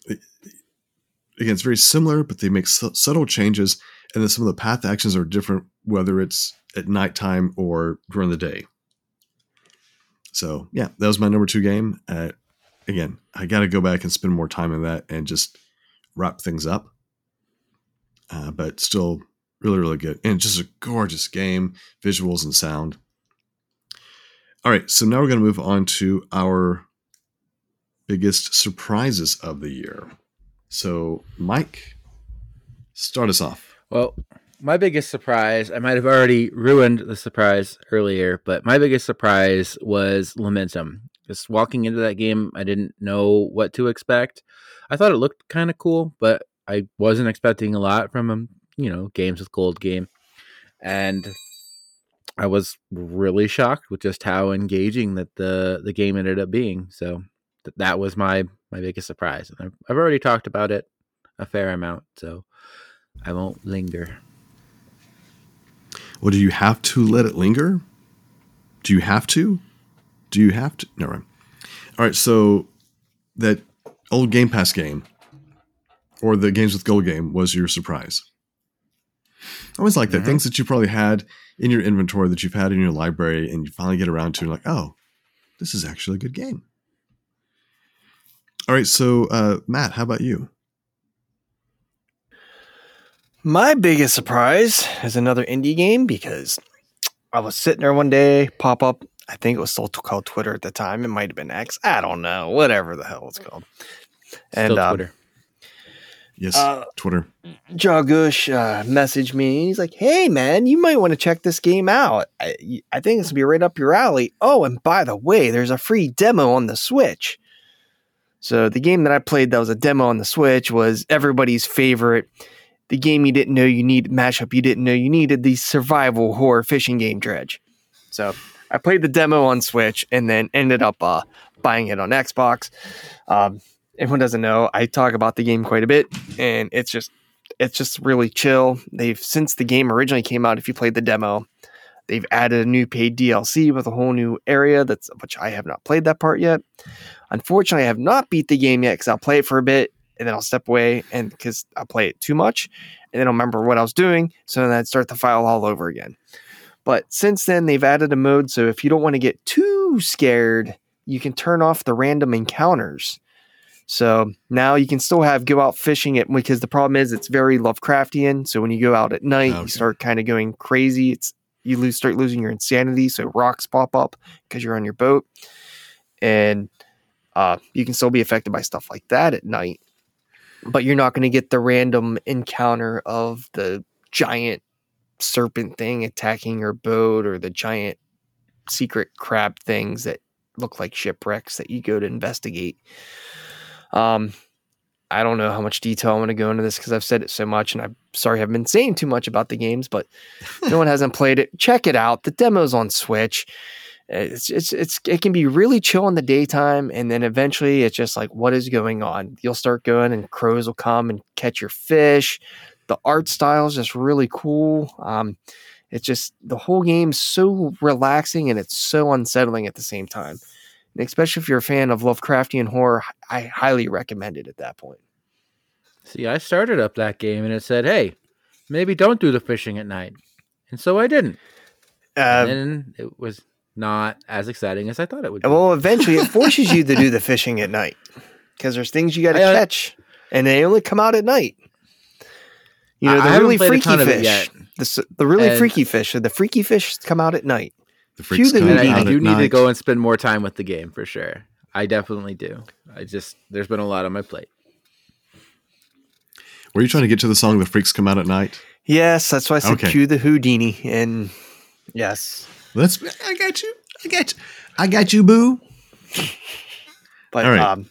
Again, it's very similar, but they make su- subtle changes, and then some of the path actions are different, whether it's at nighttime or during the day. So yeah, that was my number two game. Uh, again, I got to go back and spend more time in that and just wrap things up. Uh, but still, Really, really good. And just a gorgeous game, visuals and sound. All right, so now we're going to move on to our biggest surprises of the year. So, Mike, start us off. Well, my biggest surprise, I might have already ruined the surprise earlier, but my biggest surprise was Lamentum. Just walking into that game, I didn't know what to expect. I thought it looked kind of cool, but I wasn't expecting a lot from a you know games with gold game, and I was really shocked with just how engaging that the the game ended up being. So th- that was my my biggest surprise. And I've, I've already talked about it a fair amount, so I won't linger. Well, do you have to let it linger? Do you have to? Do you have to? No, right. All right. So that old Game Pass game or the games with gold game was your surprise. I always like that. Mhm. Things that you probably had in your inventory that you've had in your library and you finally get around to, like, oh, this is actually a good game. All right. So, uh, Matt, how about you? My biggest surprise is another indie game because I was sitting there one day, pop up. I think it was still called Twitter at the time. It might have been X. I don't know. Whatever the hell it's called. And Still um, Twitter. Yes, Uh, Twitter. Jagush uh, messaged me. He's like, "Hey, man, you might want to check this game out. I, I think it's gonna be right up your alley. Oh, and by the way, there's a free demo on the Switch." So the game that I played that was a demo on the Switch was everybody's favorite. The game you didn't know you need mashup you didn't know you needed the survival horror fishing game Dredge. So I played the demo on Switch and then ended up uh, buying it on Xbox. Um, everyone doesn't know I talk about the game quite a bit, and it's just it's just really chill. They've since the game originally came out, if you played the demo, they've added a new paid DLC with a whole new area that's which I have not played that part yet. Unfortunately, I have not beat the game yet because I'll play it for a bit and then I'll step away and because I play it too much and then I'll remember what I was doing, so then I'd start the file all over again. But since then, they've added a mode so if you don't want to get too scared, you can turn off the random encounters. So now you can still have go out fishing it because the problem is it's very Lovecraftian. So when you go out at night, Okay. you start kind of going crazy. It's you lose start losing your insanity. So rocks pop up because you're on your boat, and uh, you can still be affected by stuff like that at night. But you're not going to get the random encounter of the giant serpent thing attacking your boat or the giant secret crab things that look like shipwrecks that you go to investigate. Um, I don't know how much detail I want to go into this because I've said it so much, and I'm sorry I've been saying too much about the games. But no one hasn't played it, check it out. The demo's on Switch. It's it's it's it can be really chill in the daytime, and then eventually it's just like what is going on. You'll start going, and crows will come and catch your fish. The art style is just really cool. Um, it's just the whole game's so relaxing and it's so unsettling at the same time. And especially if you're a fan of Lovecraftian horror, I highly recommend it at that point. See, I started up that game and it said, "Hey, maybe don't do the fishing at night," and so I didn't. Uh, and it was not as exciting as I thought it would. Be. well, eventually it forces you to do the fishing at night because there's things you got to uh, catch, and they only come out at night. You know, I- I the haven't really played a freaky ton of it fish, yet. the the really And- freaky fish, the freaky fish come out at night. The freaks the come and Houdini. I, I do at need to go and spend more time with the game for sure. I definitely do. I just there's been a lot on my plate. Were you trying to get to the song "The Freaks Come Out at Night"? Yes, that's why I said Okay. cue the Houdini, and yes, That's I got you. I got you. I got you, boo. But All right. um,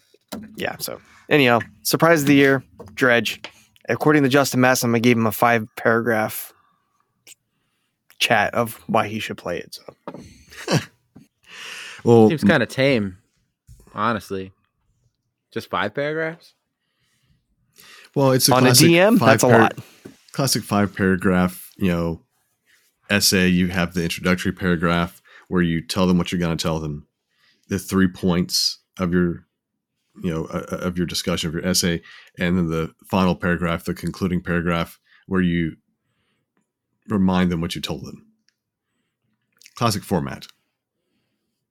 yeah. So anyhow, surprise of the year, Dredge. According to Justin Massam, I gave him a five paragraph chat of why he should play it. So Well, Seems kind of tame, honestly. Just five paragraphs. well, it's a on a classic DM, five that's a par- lot. Classic five paragraph, you know, essay. You have the introductory paragraph where you tell them what you're going to tell them, the three points of your, you know, uh, of your discussion of your essay, and then the final paragraph, the concluding paragraph, where you remind them what you told them. Classic format.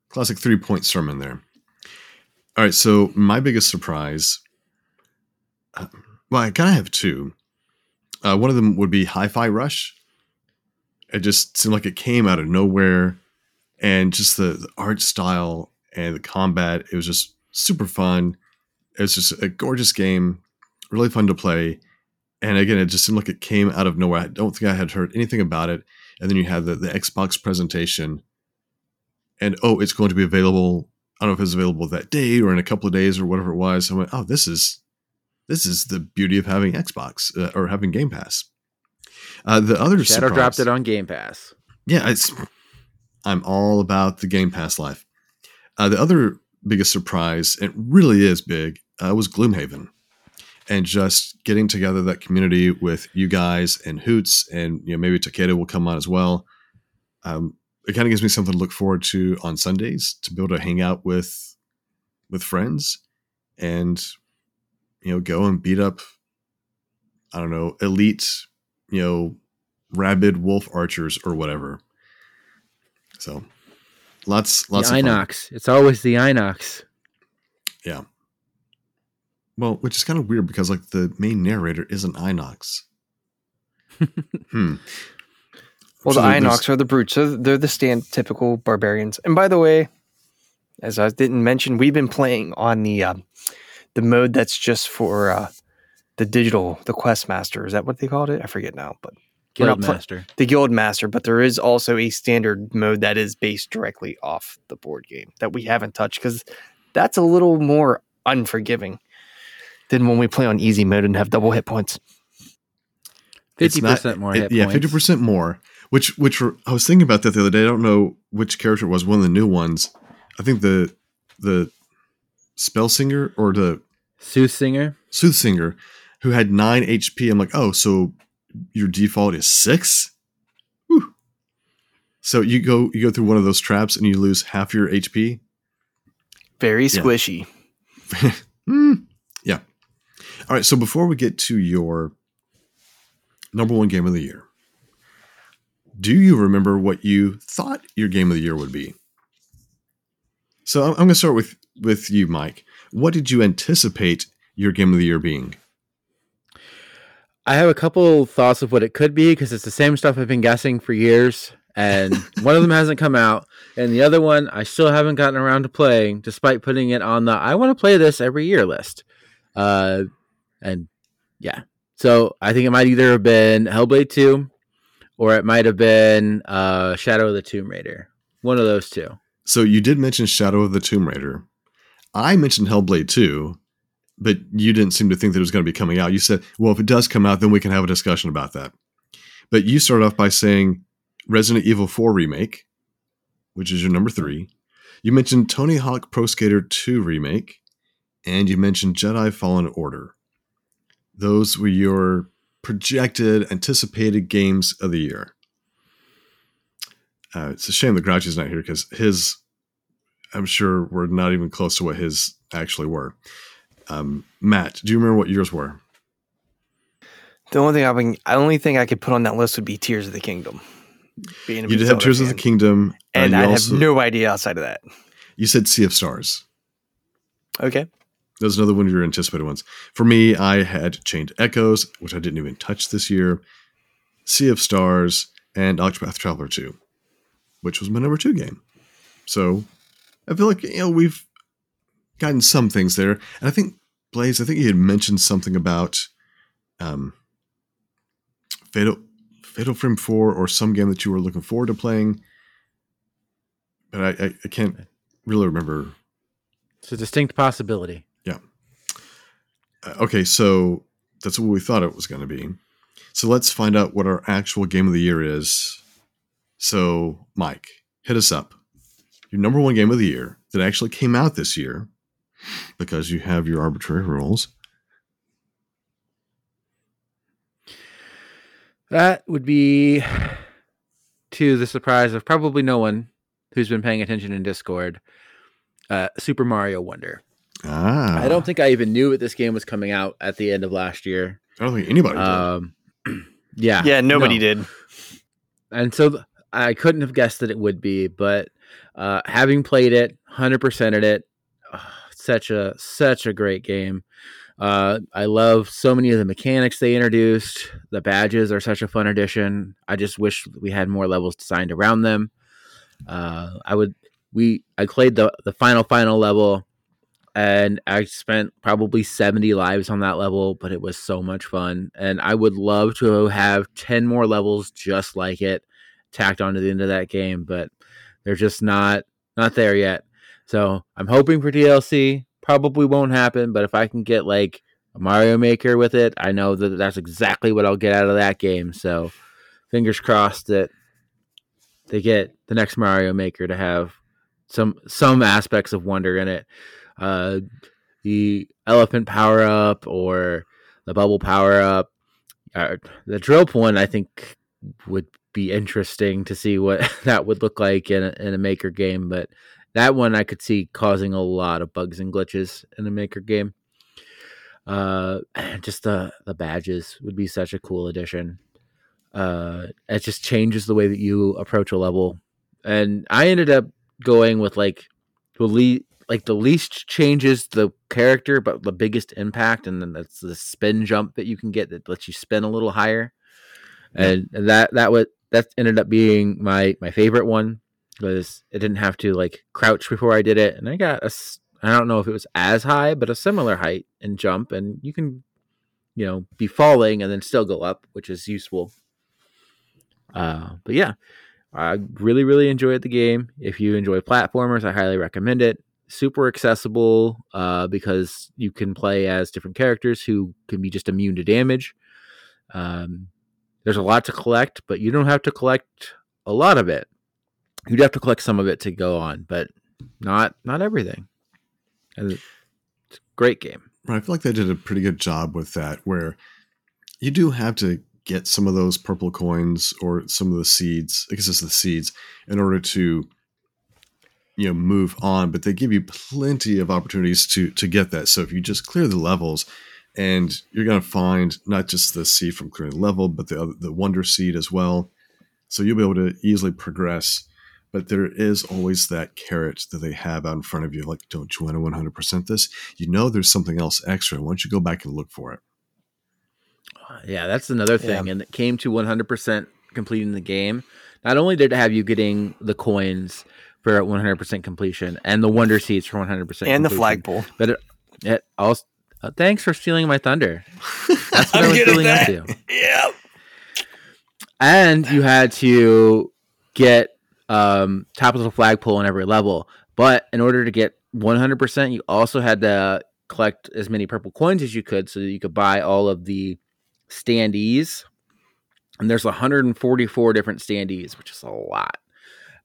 Classic three point sermon there. All right, so my biggest surprise. uh, Well, I kind of have two. Uh, one of them would be Hi-Fi Rush. It just seemed like it came out of nowhere, and just the, the art style and the combat. It was just super fun. It was just a gorgeous game, really fun to play. And again, it just seemed like it came out of nowhere. I don't think I had heard anything about it. And then you had the, the Xbox presentation, and oh, it's going to be available. I don't know if it's available that day or in a couple of days or whatever it was. I went, oh, this is this is the beauty of having Xbox uh, or having Game Pass. Uh, the other Shadow surprise, dropped it on Game Pass. yeah, it's I'm all about the Game Pass life. Uh, the other biggest surprise, it really is big, uh, was Gloomhaven, and just getting together that community with you guys and Hoots, and you know maybe Takeda will come on as well. Um, it kind of gives me something to look forward to on Sundays to be able to hang out with with friends and you know go and beat up I don't know elite you know rabid wolf archers or whatever. So lots The lots of fun. Inox. It's always the Inox. Yeah. Well, which is kind of weird because like the main narrator isn't Inox. hmm. Well, So the Inox are the brutes. So they're the stand typical barbarians. And by the way, as I didn't mention, we've been playing on the um, the mode that's just for uh, the digital, the Quest Master. Is that what they called it? I forget now, but We're not pla- Guildmaster. the Guild Master. But there is also a standard mode that is based directly off the board game that we haven't touched because that's a little more unforgiving than when we play on easy mode and have double hit points. Fifty percent more it- hit yeah, fifty percent more. Which which were, I was thinking about that the other day. I don't know which character it was. One of the new ones. I think the the spell singer or the Soothsinger. soothsinger who had nine HP. I'm like, oh, so your default is six. Whew. So you go you go through one of those traps and you lose half your HP. Very Yeah. squishy. Hmm. Yeah. All right. So before we get to your number one game of the year, do you remember what you thought your game of the year would be? So I'm, I'm going to start with with you, Mike. What did you anticipate your game of the year being? I have a couple thoughts of what it could be because it's the same stuff I've been guessing for years, and one of them hasn't come out, and the other one I still haven't gotten around to playing, despite putting it on the I want to play this every year list. Uh, and yeah, so I think it might either have been Hellblade Two, or it might have been uh, Shadow of the Tomb Raider. One of those two. So you did mention Shadow of the Tomb Raider. I mentioned Hellblade 2, but you didn't seem to think that it was going to be coming out. You said, well, if it does come out, then we can have a discussion about that. But you started off by saying Resident Evil 4 Remake, which is your number three. You mentioned Tony Hawk Pro Skater 2 Remake, and you mentioned Jedi Fallen Order. Those were your projected, anticipated games of the year. Uh, it's a shame that Grrouchie's not here because his, I'm sure, were not even close to what his actually were. Um, Matt, do you remember what yours were? The only thing I can, the only thing I could put on that list would be Tears of the Kingdom. Being a You did have Tears of the. Kingdom, uh, and you I also- have no idea outside of that. You said Sea of Stars. Okay, That was another one of your anticipated ones. For me, I had Chained Echoes, which I didn't even touch this year, Sea of Stars, and Octopath Traveler 2, which was my number two game. So I feel like, you know, we've gotten some things there. And I think, Blaze, I think you had mentioned something about um, Fatal, Fatal Frame 4 or some game that you were looking forward to playing. But I, I, I can't really remember It's a distinct possibility. Uh, okay, so that's what we thought it was going to be. So let's find out what our actual game of the year is. So, Mike, hit us up. Your number one game of the year that actually came out this year, because you have your arbitrary rules. That would be to the surprise of probably no one who's been paying attention in Discord. Uh, Super Mario Wonder. Ah, I don't think I even knew that this game was coming out at the end of last year. I don't think anybody did. Um, yeah, yeah, nobody no. did. and so th- I couldn't have guessed that it would be. But uh, having played it, hundred percented it, uh, such a such a great game. Uh, I love so many of the mechanics they introduced. The badges are such a fun addition. I just wish we had more levels designed around them. Uh, I would we I played the the final final level, and I spent probably seventy lives on that level, but it was so much fun, and I would love to have ten more levels just like it tacked onto the end of that game, but they're just not not there yet. So I'm hoping for DLC. Probably won't happen, but if I can get like a Mario Maker with it, I know that that's exactly what I'll get out of that game. So fingers crossed that they get the next Mario Maker to have some some aspects of wonder in it. Uh, the elephant power up or the bubble power up. Uh, the drill one, I think, would be interesting to see what that would look like in a, in a maker game. But that one I could see causing a lot of bugs and glitches in a maker game. Uh, just the the badges would be such a cool addition. Uh, it just changes the way that you approach a level, and I ended up going with like the le- like the least changes the character, but the biggest impact, and then that's the spin jump that you can get that lets you spin a little higher, and, and that that would that ended up being my my favorite one because it didn't have to like crouch before I did it, and I got a I don't know if it was as high, but a similar height and jump, and you can you know be falling and then still go up, which is useful. Uh, but yeah, I really really enjoyed the game. If you enjoy platformers, I highly recommend it. Super accessible uh, because you can play as different characters who can be just immune to damage. Um, there's a lot to collect, but you don't have to collect a lot of it. You'd have to collect some of it to go on, but not not everything. And it's a great game. Right, I feel like they did a pretty good job with that, where you do have to get some of those purple coins or some of the seeds. I guess it's the seeds in order to you know move on, but they give you plenty of opportunities to to get that. So if you just clear the levels, and you're going to find not just the seed from clearing the level, but the the wonder seed as well. So you'll be able to easily progress. But there is always that carrot that they have out in front of you. Like, don't you want to 100% this? You know, there's something else extra. Why don't you go back and look for it? Yeah, that's another thing. Yeah. And it came to 100% completing the game. Not only did it have you getting the coins for 100% completion and the wonder seeds for 100% and the flagpole. but it, it also. Uh, thanks for stealing my thunder. That's what I I'm was good at building up to. Yeah. and you had to get um, top of the flagpole on every level. But in order to get 100%, you also had to collect as many purple coins as you could so that you could buy all of the standees. And there's 144 different standees, which is a lot.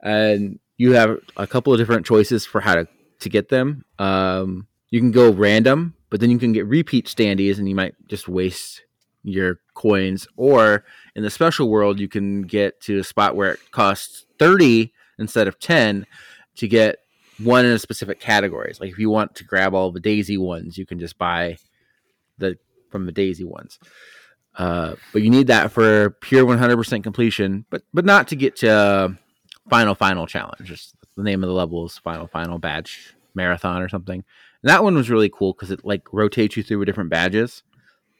And you have a couple of different choices for how to, to get them. Um, you can go random, but then you can get repeat standees and you might just waste your coins. Or in the special world, you can get to a spot where it costs 30 instead of 10 to get one in a specific categories. Like if you want to grab all the daisy ones, you can just buy the from the daisy ones. Uh, but you need that for pure 100% completion, but but not to get to uh, final final challenge. Just the name of the level is final final badge marathon or something. And that one was really cool because it like rotates you through different badges.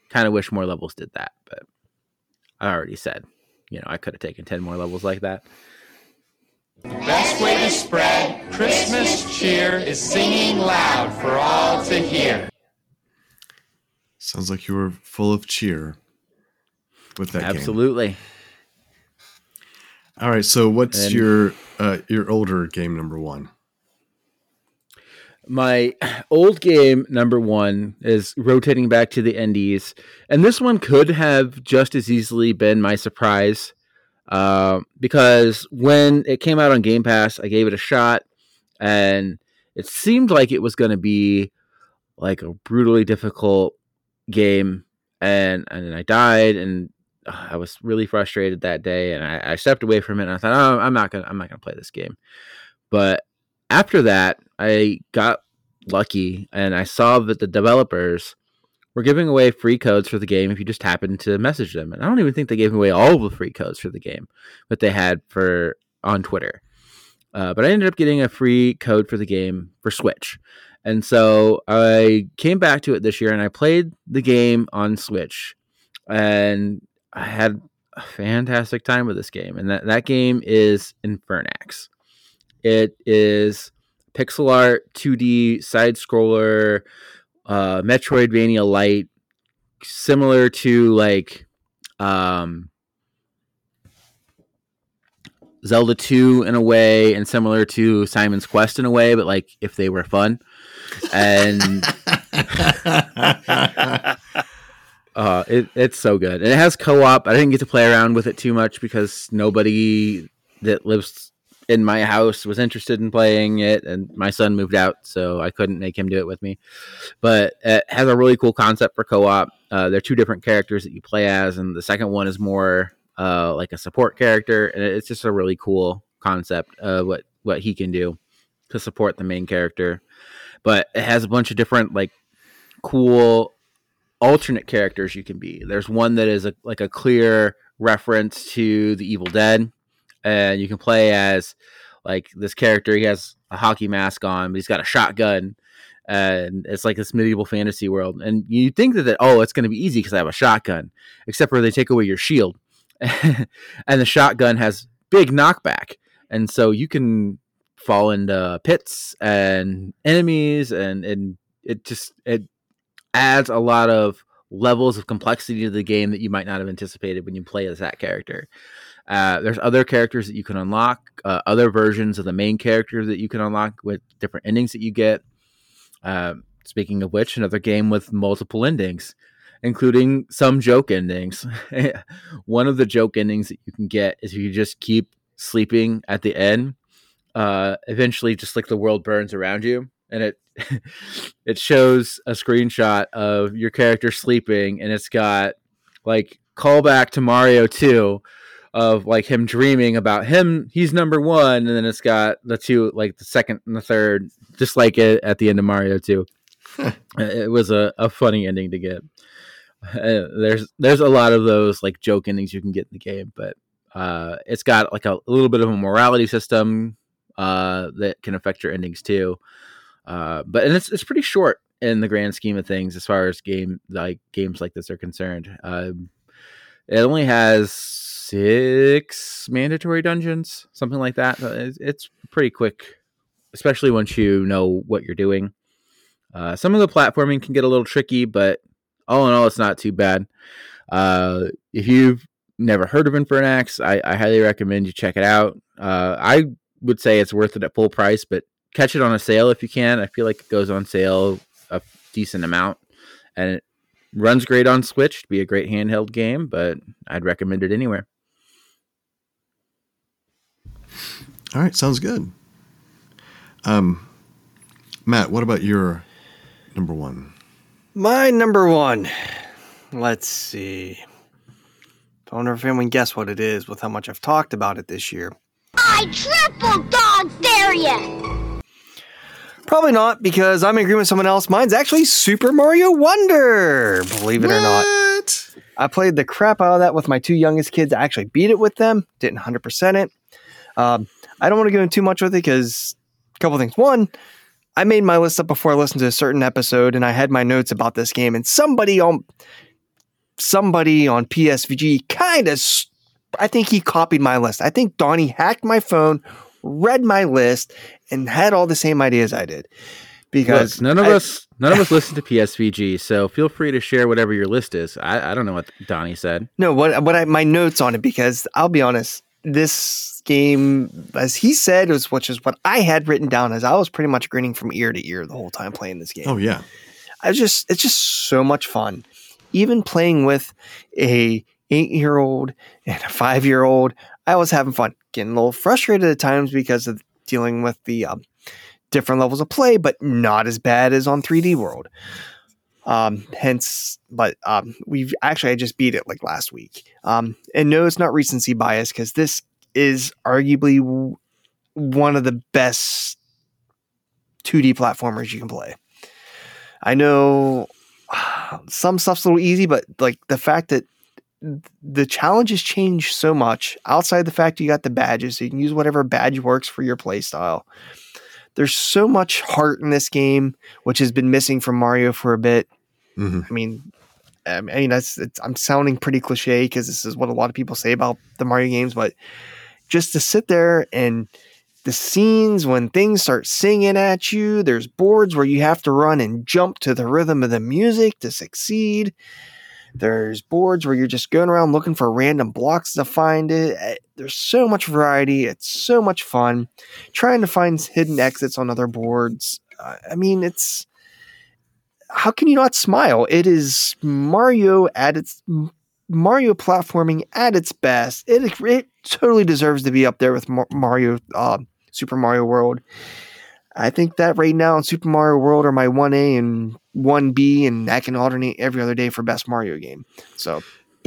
Kind of wish more levels did that, but I already said, you know, I could have taken 10 more levels like that. The best way to spread Christmas cheer is singing loud for all to hear. Sounds like you were full of cheer with that game. Absolutely. All right, so what's And- your uh, your older game number one? My old game number one is rotating back to the Indies, and this one could have just as easily been my surprise, uh, because when it came out on Game Pass, I gave it a shot, and it seemed like it was going to be like a brutally difficult game, and and then I died, and uh, I was really frustrated that day, and I, I stepped away from it, and I thought, oh, I'm not gonna, I'm not gonna play this game, but after that, I got lucky and I saw that the developers were giving away free codes for the game if you just happened to message them. And I don't even think they gave away all the free codes for the game, but they had for on Twitter. Uh, but I ended up getting a free code for the game for Switch. And so I came back to it this year and I played the game on Switch and I had a fantastic time with this game. And that, that game is Infernax. It is pixel art, 2D side scroller, uh, Metroidvania light, similar to like um, Zelda 2 in a way, and similar to Simon's Quest in a way, but like if they were fun. And uh, it, it's so good. And it has co op. I didn't get to play around with it too much because nobody that lives in my house was interested in playing it, and my son moved out, so I couldn't make him do it with me. But it has a really cool concept for co-op. Uh, there are two different characters that you play as, and the second one is more uh, like a support character, and it's just a really cool concept of what what he can do to support the main character. But it has a bunch of different like cool alternate characters you can be. There's one that is a, like a clear reference to the Evil Dead and you can play as like this character. He has a hockey mask on, but he's got a shotgun, and it's like this medieval fantasy world. And you think that, that oh, it's going to be easy because I have a shotgun, except for they take away your shield, and the shotgun has big knockback, and so you can fall into pits and enemies, and and it just it adds a lot of levels of complexity to the game that you might not have anticipated when you play as that character. Uh, there's other characters that you can unlock, uh, other versions of the main character that you can unlock with different endings that you get. Uh, speaking of which, another game with multiple endings, including some joke endings. One of the joke endings that you can get is if you just keep sleeping at the end. Uh, eventually, just like the world burns around you, and it it shows a screenshot of your character sleeping, and it's got like callback to Mario 2 of like him dreaming about him he's number one and then it's got the two like the second and the third just like it at the end of mario 2 it was a, a funny ending to get. Uh, there's there's a lot of those like joke endings you can get in the game but uh, it's got like a, a, little bit of a morality system uh, that can affect your endings too. Uh, but and it's, it's pretty short in the grand scheme of things as far as game like games like this are concerned. Um, it only has six mandatory dungeons, something like that. Uh, it's, pretty quick, especially once you know what you're doing. Uh, some of the platforming can get a little tricky, but all in all, it's not too bad. Uh, if you've never heard of Infernax, I, I highly recommend you check it out. Uh, I would say it's worth it at full price, but catch it on a sale if you can. I feel like it goes on sale a decent amount, and it runs great on Switch. to be a great handheld game, but I'd recommend it anywhere. All right, sounds good. Um, Matt, what about your number one? My number one. Let's see. Don't know if anyone guess what it is with how much I've talked about it this year. I triple dog dare you! Probably not, because I'm in agreement with someone else. Mine's actually Super Mario Wonder, believe it what? or not. I played the crap out of that with my two youngest kids. I actually beat it with them, didn't 100% it. Um, I don't want to go into too much with it because a couple things. One, I made my list up before I listened to a certain episode, and I had my notes about this game, and somebody on somebody on PSVG kind of, I think he copied my list. I think Donnie hacked my phone, read my list, and had all the same ideas I did. Because Look, none of I, us, none of us listen to PSVG, so feel free to share whatever your list is. I, I don't know what Donnie said. No, what what I my notes on it because I'll be honest, this game, as he said, was which is what I had written down as I was pretty much grinning from ear to ear the whole time playing this game. Oh yeah, I just it's just so much fun. Even playing with a eight year old and a five year old, I was having fun. Getting a little frustrated at times because of dealing with the um, different levels of play, but not as bad as on 3D World. Um, hence, but um, we've actually I just beat it like last week. Um, and no, it's not recency bias because this is arguably one of the best 2D platformers you can play. I know some stuff's a little easy, but like the fact that the challenges change so much outside the fact you got the badges, so you can use whatever badge works for your playstyle. there's so much heart in this game, which has been missing from Mario for a bit. hmm I mean, I mean, that's it's, I'm sounding pretty cliche because this is what a lot of people say about the Mario games, but just to sit there and the scenes when things start singing at you, there's boards where you have to run and jump to the rhythm of the music to succeed. There's boards where you're just going around looking for random blocks to find it. Eh, There's so much variety. It's so much fun. Trying to find hidden exits on other boards. I mean, it's how can you not smile? It is Mario at its Mario platforming at its best. It it totally deserves to be up there with Mario uh, Super Mario World. I think that right now in Super Mario World are my 1A and 1B, and I can alternate every other day for best Mario game. So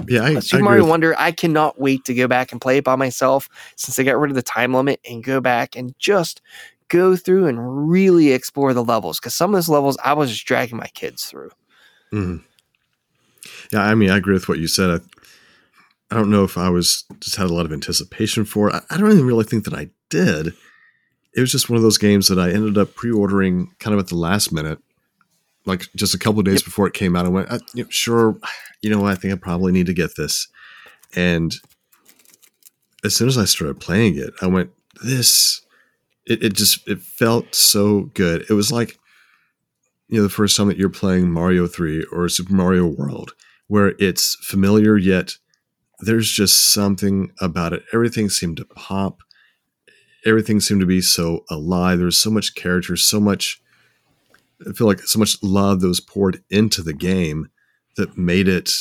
Yeah, I, I Super agree Mario Wonder, I cannot wait to go back and play it by myself since they got rid of the time limit and go back and just go through and really explore the levels. Because some of those levels I was just dragging my kids through. Mhm. Yeah, I mean, I agree with what you said. I, I don't know if I was just had a lot of anticipation for. it. I, I don't even really think that I did. It was just one of those games that I ended up pre-ordering kind of at the last minute, like just a couple of days before it came out. I went, I, you know, sure, you know, what, I think I probably need to get this. And as soon as I started playing it, I went, this. It, it just it felt so good. It was like you know the first time that you're playing Mario 3 or Super Mario World where it's familiar yet there's just something about it. Everything seemed to pop. Everything seemed to be so alive. There's so much character so much I feel like so much love that was poured into the game that made it,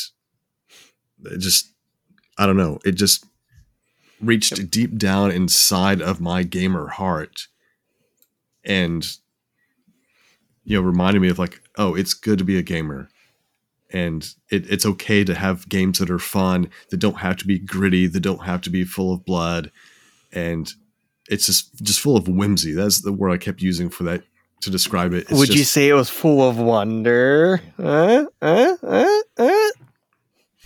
it just I don't know it just reached deep down inside of my gamer heart and you know reminded me of like oh it's good to be a gamer and it, it's okay to have games that are fun that don't have to be gritty that don't have to be full of blood and it's just just full of whimsy that's the word i kept using for that to describe it It's Would you say it was full of wonder? Uh, uh, uh, uh?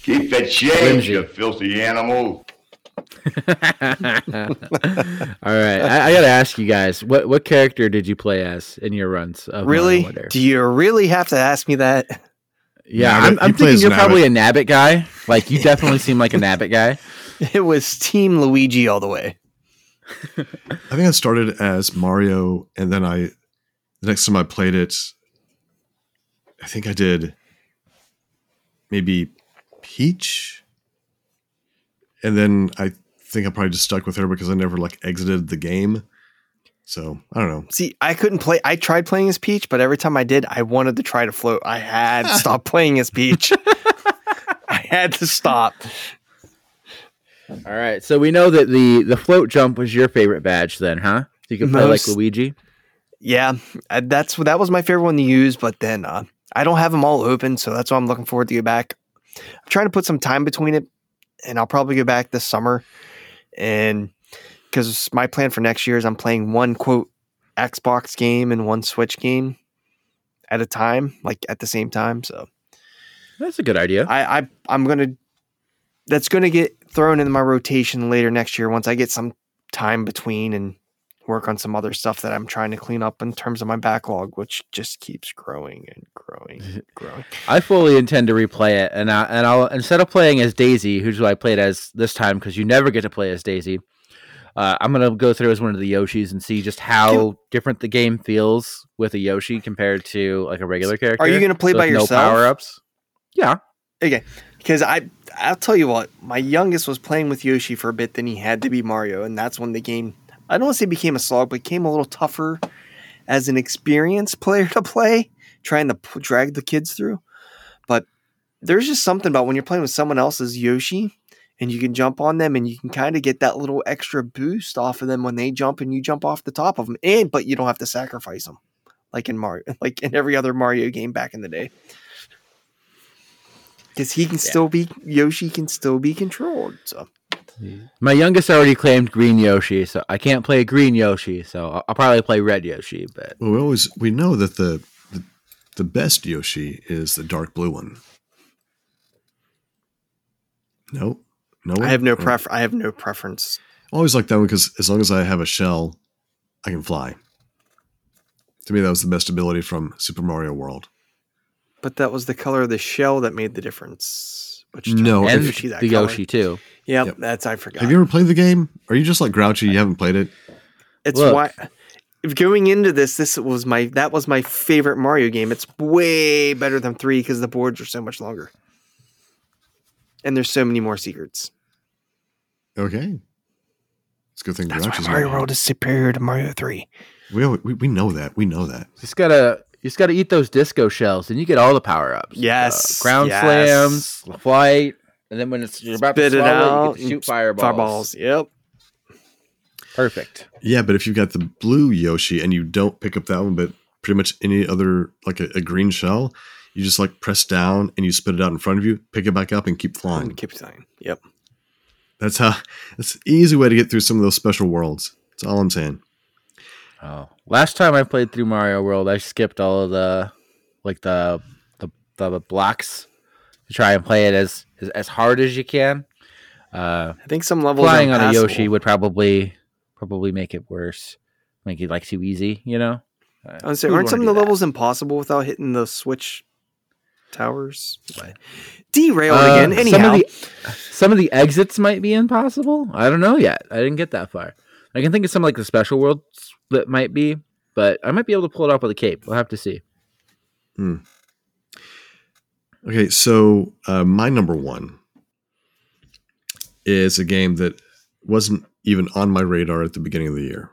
Keep that change, you filthy animal. All right, I, I gotta ask you guys, what what character did you play as in your runs? Of Really? Do you really have to ask me that? Yeah, Nabbit. I'm, I'm thinking you're Nabbit. probably a Nabbit guy. Like you definitely seem like a Nabbit guy. It was Team Luigi all the way. I think I started as Mario, and then I, the next time I played it, I think I did maybe Peach, and then I think I probably just stuck with her because I never like exited the game. So I don't know. See, I couldn't play. I tried playing as Peach, but every time I did, I wanted to try to float. I had to stop playing as Peach. I had to stop. All right, so we know that the the float jump was your favorite badge, then, huh? So you can play Most- like Luigi. Yeah, that's that was my favorite one to use. But then uh, I don't have them all open, so that's why I'm looking forward to go back. I'm trying to put some time between it, and I'll probably go back this summer. And because my plan for next year is I'm playing one quote Xbox game and one Switch game at a time, like at the same time. So That's a good idea. I, I I'm gonna that's gonna get thrown in my rotation later next year once I get some time between and work on some other stuff that I'm trying to clean up in terms of my backlog, which just keeps growing and growing and growing. I fully intend to replay it, and I, and I'll instead of playing as Daisy, who's who I played as this time, because you never get to play as Daisy. Uh, I'm gonna go through as one of the Yoshis and see just how different the game feels with a Yoshi compared to like a regular character. Are you gonna play by with no yourself? power ups? Yeah. Okay. Because I I'll tell you what, my youngest was playing with Yoshi for a bit, then he had to be Mario, and that's when the game I don't want to say became a slog, but became a little tougher as an experienced player to play, trying to p- drag the kids through. But there's just something about when you're playing with someone else's Yoshi and you can jump on them and you can kind of get that little extra boost off of them when they jump and you jump off the top of them. And but you don't have to sacrifice them like in Mario, like in every other Mario game back in the day. Because he can still be Yoshi can still be controlled. So My youngest already claimed Green Yoshi, so I can't play Green Yoshi. So I'll, I'll probably play Red Yoshi. But Well, we always we know that the the, the best Yoshi is the dark blue one. No, no. I have no Or- prefer. I have no preference. I always like that one because as long as I have a shell, I can fly. To me, that was the best ability from Super Mario World. But that was the color of the shell that made the difference. Which No, and Yoshi that the color. Yoshi too. Yep, Yep. that's I forgot. Have you ever played the game? Are you just like grouchy? You haven't played it? It's Look. why going into this, this was my that was my favorite Mario game. It's way better than three because the boards are so much longer, and there's so many more secrets. Okay. It's a good thing That's why Mario not. World is superior to Mario Three. We, we we know that. We know that. Just gotta you just gotta eat those disco shells, and you get all the power ups. Uh, yes, ground yes. slams, flight, and then when it's you're about Spit to it out. you get to shoot fireballs. Fireballs. Yep. Perfect. Yeah, but if you've got the blue Yoshi and you don't pick up that one, but pretty much any other like a, a green shell, you just like press down and you spit it out in front of you, pick it back up, and keep flying. And keep flying. Yep. That's how. That's an easy way to get through some of those special worlds. That's all I'm saying. Oh, last time I played through Mario World, I skipped all of the like the the, the blocks to try and play it as as, as hard as you can. Uh, I think some levels flying on a. Yoshi would probably probably make it worse, make it like too easy. You know. Uh, I was say, aren't some of the that? levels impossible without hitting the switch towers? Derailed Uh, again. Anyhow, Some of the some of the exits might be impossible. I don't know yet. I didn't get that far. I can think of some like the special worlds that might be, but I might be able to pull it off with a cape. We'll have to see. Hmm. Okay, so uh, my number one is a game that wasn't even on my radar at the beginning of the year.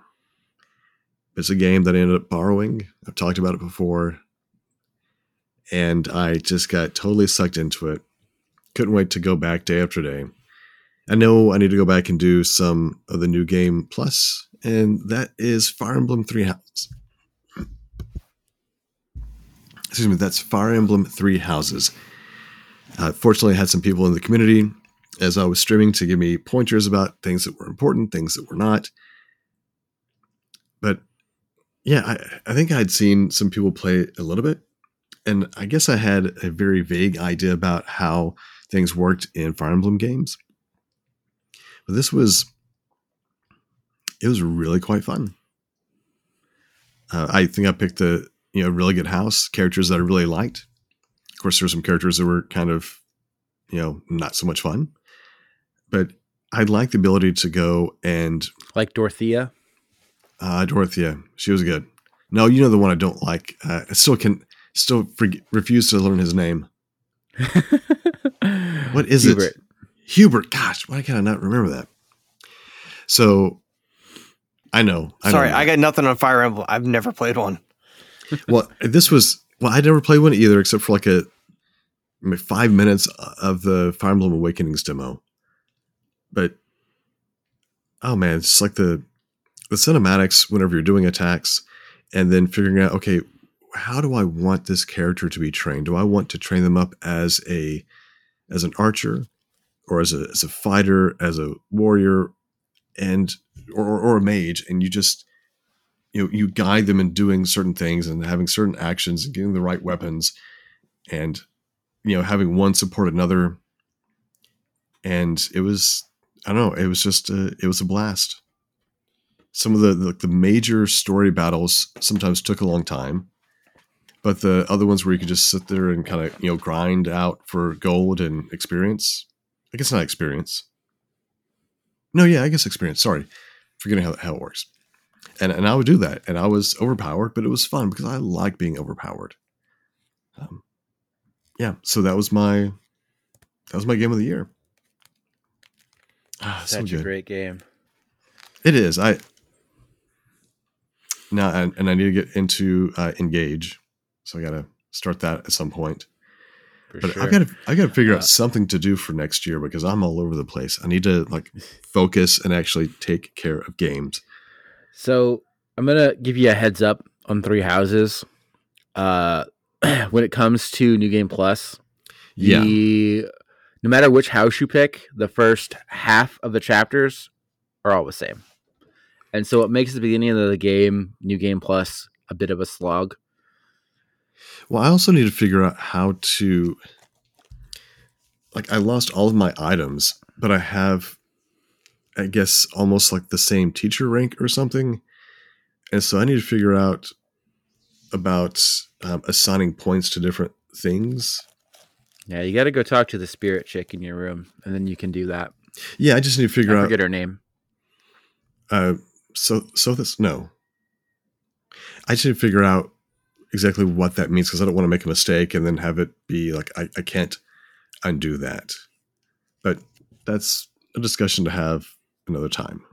It's a game that I ended up borrowing. I've talked about it before. And I just got totally sucked into it. Couldn't wait to go back day after day. I know I need to go back and do some of the new game plus, and that is Fire Emblem Three Houses. Excuse me, that's Fire Emblem Three Houses. Uh, fortunately, I had some people in the community as I was streaming to give me pointers about things that were important, things that were not. But yeah, I, I think I'd seen some people play a little bit, and I guess I had a very vague idea about how things worked in Fire Emblem games. But this was, it was really quite fun. Uh, I think I picked a you know really good house, characters that I really liked. Of course, there were some characters that were kind of, you know, not so much fun. But I liked the ability to go and Like Dorothea. uh, Dorothea, she was good. No, you know the one I don't like. Uh, I still can still forg refuse to learn his name. What is Hubert. it? Hubert. Gosh, why can I not remember that? So, I know. I sorry, know. I got nothing on Fire Emblem. I've never played one. well, this was well. I never played one either, except for like a I mean, five minutes of the Fire Emblem Awakenings demo. But oh man, it's just like the the cinematics whenever you're doing attacks, and then figuring out okay, how do I want this character to be trained? Do I want to train them up as a as an archer, or as a as a fighter, as a warrior, and or or, a mage? And you just you know you guide them in doing certain things and having certain actions and getting the right weapons and you know having one support another and it was i don't know it was just a, it was a blast some of the, the the major story battles sometimes took a long time but the other ones where you could just sit there and kind of you know grind out for gold and experience i guess not experience no yeah i guess experience sorry forgetting how, how it works and and I would do that, and I was overpowered, but it was fun because I like being overpowered. Um, yeah, so that was my that was my game of the year. Ah, so Such a great game. It is. I now and, and I need to get into uh, engage, so I got to start that at some point. For But sure. I've got to I got to figure Uh, out something to do for next year because I'm all over the place. I need to like focus and actually take care of games. So I'm gonna give you a heads up on Three Houses. Uh, when it comes to New Game Plus, Yeah. the no matter which house you pick, the first half of the chapters are all the same, and so it makes the beginning of the game, New Game Plus, a bit of a slog. Well, I also need to figure out how to like I lost all of my items, but I have I guess almost like the same teacher rank or something. And so I need to figure out about um, assigning points to different things. Yeah, you got to go talk to the spirit chick in your room, and then you can do that. Yeah, I just need to figure I out. forget her name. Uh, so so this no. I just need to figure out exactly what that means because I don't want to make a mistake and then have it be like I, I can't undo that. But that's a discussion to have another time.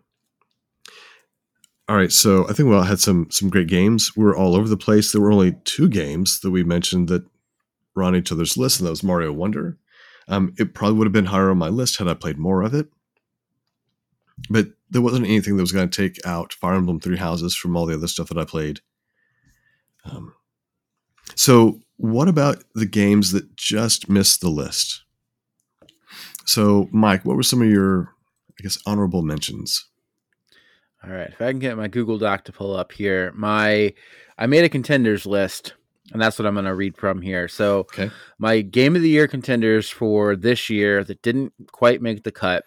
All right, so I think we all had some some great games. We were all over the place. There were only two games that we mentioned that were on each other's list, and that was Mario Wonder. Um, it probably would have been higher on my list had I played more of it. But there wasn't anything that was going to take out Fire Emblem Three Houses from all the other stuff that I played. Um, so, what about the games that just missed the list? So, Mike, what were some of your, I guess, honorable mentions? All right, if I can get my Google Doc to pull up here, my I made a contenders list, and that's what I'm going to read from here. So, Okay. my game of the year contenders for this year that didn't quite make the cut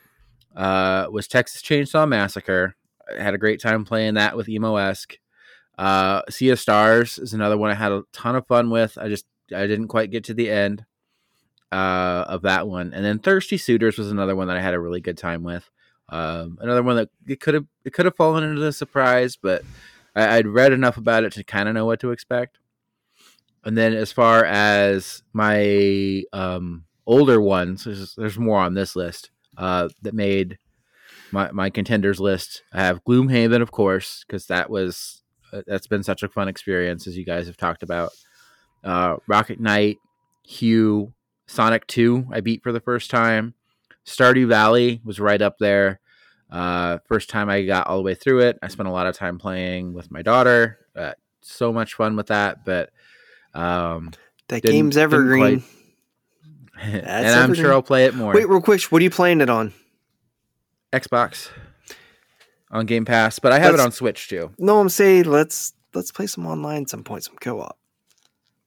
uh, was Texas Chainsaw Massacre. I had a great time playing that with Emo esque. Uh, sea of Stars is another one I had a ton of fun with. I just I didn't quite get to the end uh, of that one, and then Thirsty Suitors was another one that I had a really good time with. Um, another one that it could have it could have fallen into the surprise, but I, I'd read enough about it to kind of know what to expect. And then as far as my um, older ones, there's, there's more on this list uh, that made my my contenders list. I have Gloomhaven, of course, because that was that's been such a fun experience as you guys have talked about. Uh, Rocket Knight, Hue, Sonic Two, I beat for the first time. Stardew Valley was right up there. Uh, first time I got all the way through it. I spent a lot of time playing with my daughter. Uh, so much fun with that, but um, That game's evergreen. and I'm sure I'll play it more. Wait, real quick. What are you playing it on? Xbox on Game Pass, but I have it Let's- on Switch too. No, I'm saying let's let's play some online some point, some co-op.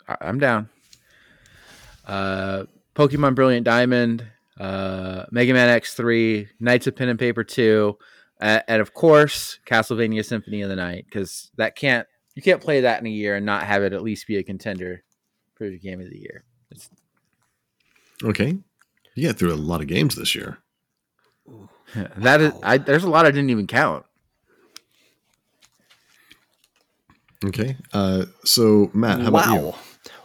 I- I'm down. Uh, Pokemon Brilliant Diamond, uh, Mega Man X3, Knights of Pen and Paper 2, uh, and of course Castlevania Symphony of the Night because that can't you can't play that in a year and not have it at least be a contender for the game of the year. It's, Okay. You got through a lot of games this year. that is, I, there's a lot I didn't even count. Okay. Uh, so, Matt, how about you?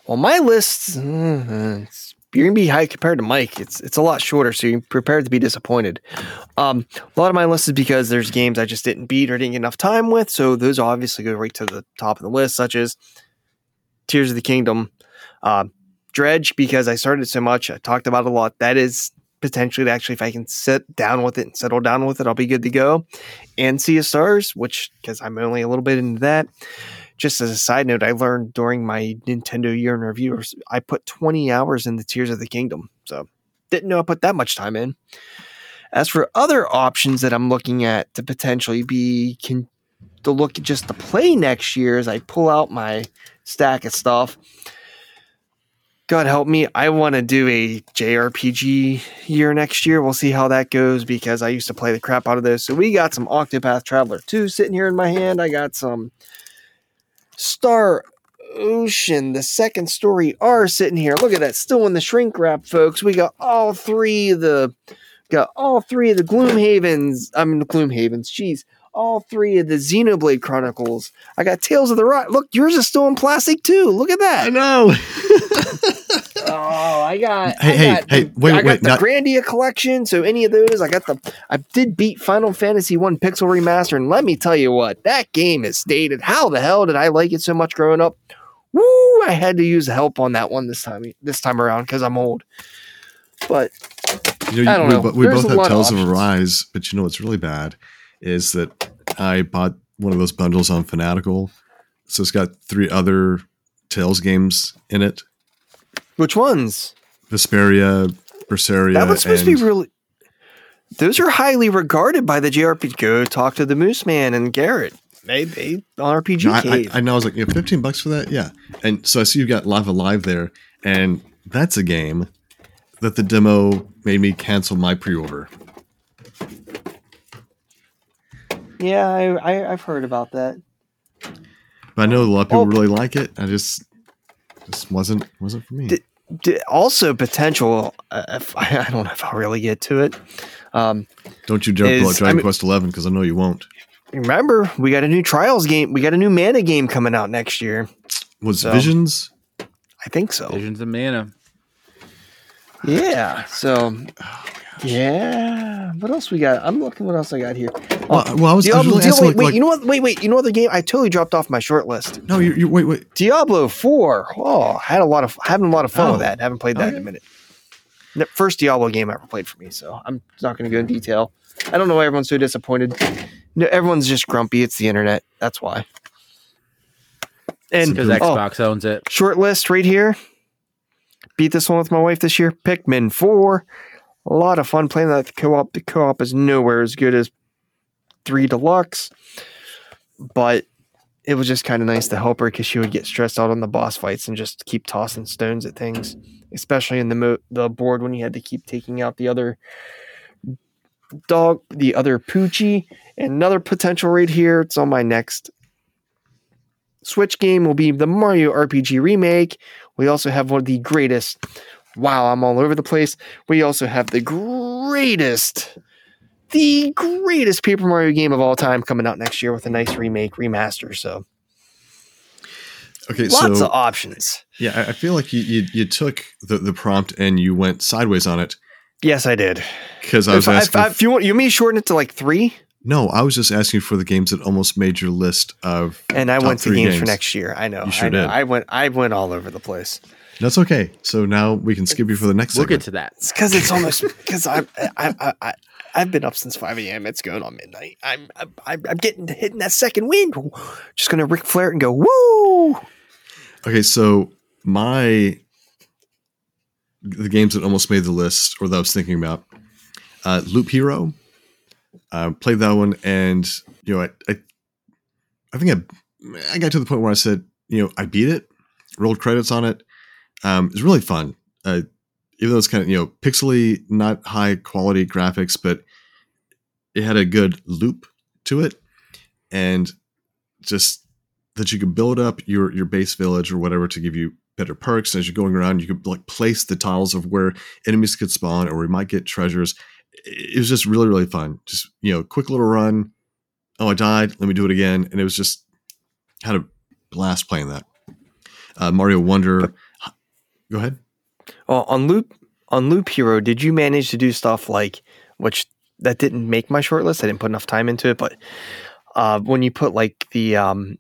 Well, my list, mm, uh, it's, you're gonna be high compared to Mike. It's it's a lot shorter, so you're prepared to be disappointed. Um, a lot of my list is because there's games I just didn't beat or didn't get enough time with, so those obviously go right to the top of the list, such as Tears of the Kingdom, uh, Dredge, because I started so much, I talked about it a lot. That is potentially to actually, if I can sit down with it and settle down with it, I'll be good to go. And Sea of Stars, which because I'm only a little bit into that just as a side note, I learned during my Nintendo year in review, I put 20 hours in the Tears of the Kingdom. So didn't know I put that much time in. As for other options that I'm looking at to potentially be can to look at just to play next year as I pull out my stack of stuff. God help me, I want to do a JRPG year next year. We'll see how that goes because I used to play the crap out of those. So we got some Octopath Traveler 2 sitting here in my hand. I got some Star Ocean, the second story R sitting here. Look at that, still in the shrink wrap, folks. We got all three of the got all three of the Gloomhavens. I mean the Gloomhavens, jeez. All three of the Xenoblade Chronicles. I got Tales of the Rock. Look, yours is still in plastic too. Look at that. I know. Oh, I got. Hey, I hey, got hey, the, wait, I got wait, the not- Grandia collection. So any of those, I got the. I did beat Final Fantasy One Pixel Remaster, and let me tell you what, that game is dated. How the hell did I like it so much growing up? Woo! I had to use help on that one this time. This time around because I'm old. But You know, I don't we, know. bo- we both have lot of Tales of options. Arise, but you know what's really bad is that I bought one of those bundles on Fanatical. So it's got three other Tales games in it which ones? Vesperia, Berseria. that one's supposed to be really. Those are highly regarded by the JRPG. Go talk to the Moose Man and Garrett. They on RPG No, I, I, I know. I was like, you know, 15 bucks for that? Yeah. And so I see you've got Lava Live A Live there. And that's a game that the demo made me cancel my pre order. Yeah, I, I I've heard about that. but I know a lot of people Oh. really like it. I just just wasn't wasn't for me. Did- D- also, potential. Uh, if, I don't know if I'll really get to it. Um, Don't you jump is- about Dragon I mean- Quest Eleven because I know you won't. remember, we got a new Trials game. We got a new Mana game coming out next year. Was So- Visions? I think so. Visions of Mana. Yeah. So. Oh, Yeah. What else we got? I'm looking. What else I got here? Well, well, I was, I was Diablo. really Dia- asking, wait, like, wait. you know what? Wait, wait. You know what? The game I totally dropped off my short list. no, you you wait wait. Diablo Four. Oh, I had a lot of having a lot of fun with Oh. that. Haven't played that in a minute. The first Diablo game I ever played for me, so I'm not going to go in detail. I don't know why everyone's so disappointed. No, everyone's just grumpy. It's the internet. That's why. And Because oh, Xbox owns it. short list right here. Beat this one with my wife this year. Pikmin 4. A lot of fun playing that co-op. The co-op is nowhere as good as 3 Deluxe. But it was just kind of nice to help her because she would get stressed out on the boss fights and just keep tossing stones at things, especially in the mo- the board when you had to keep taking out the other dog, the other Poochie. Another potential right here. It's on my next Switch game will be the Mario RPG remake. We also have one of the greatest. Wow, I'm all over the place. We also have the greatest, the greatest Paper Mario game of all time coming out next year with a nice remake, remaster. So Okay, lots so of options. yeah, I- feel like you, you you took the the prompt and you went sideways on it Yes, I did. because I was If, I- if, asking. If you want, you want me to shorten it to like three, no, I was just asking for the games that almost made your list of. and I went to three games, for next year. I know. You sure I know. did. I went. I went all over the place. That's okay. So now we can skip you for the next. We'll segment. get to that. It's because it's almost because I, I, I, I, I've been up since five a.m. It's going on midnight. I'm, I'm, I'm I'm getting hitting that second wind. Just gonna Ric Flair it and go woo. Okay, so my the games that almost made the list, or that I was thinking about, uh, Loop Hero. Uh, played that one, and you know, I, I, I think I, I got to the point where I said, you know, I beat it, rolled credits on it. Um, it's really fun. Uh, even though it's kind of you know pixely, not high quality graphics, but it had a good loop to it, and just that you could build up your your base village or whatever to give you better perks. And as you're going around, you could like place the tiles of where enemies could spawn or we might get treasures. It was just really really fun. Just you know, quick little run. Oh, I died. Let me do it again. And it was just had a blast playing that. Uh, Mario Wonder. Go ahead. Well, on loop on Loop Hero, did you manage to do stuff like which that didn't make my short list? I didn't put enough time into it, but uh, when you put like the um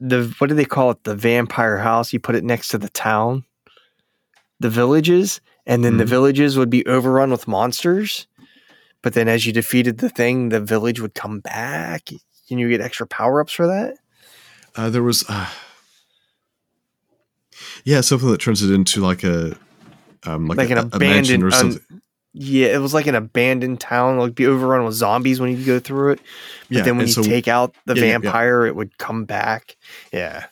the what do they call it? The vampire house. You put it next to the town, the villages, and then the Mhm. villages would be overrun with monsters. But then, as you defeated the thing, the village would come back, and you get extra power ups for that. Uh, there was, uh, yeah, something that turns it into like a, um, like, Like a, an abandoned- or something. Yeah, it was like an abandoned town, like be overrun with zombies when you go through it. But yeah, then when you so- take out the Yeah, yeah, yeah. vampire, it would come back. Yeah.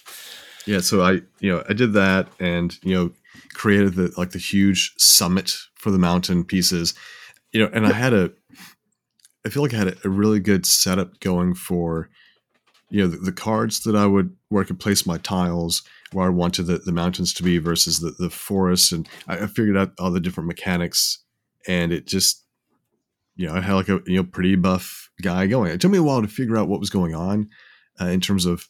yeah, so I, you know, I did that and you know, created the like the huge summit for the mountain pieces, you know, and I had a, I feel like I had a, a really good setup going for, you know, the, the cards that I would where I could place my tiles where I wanted the, the mountains to be versus the the forest, and I, I figured out all the different mechanics, and it just, you know, I had like a you know pretty buff guy going. It took me a while to figure out what was going on, uh, in terms of,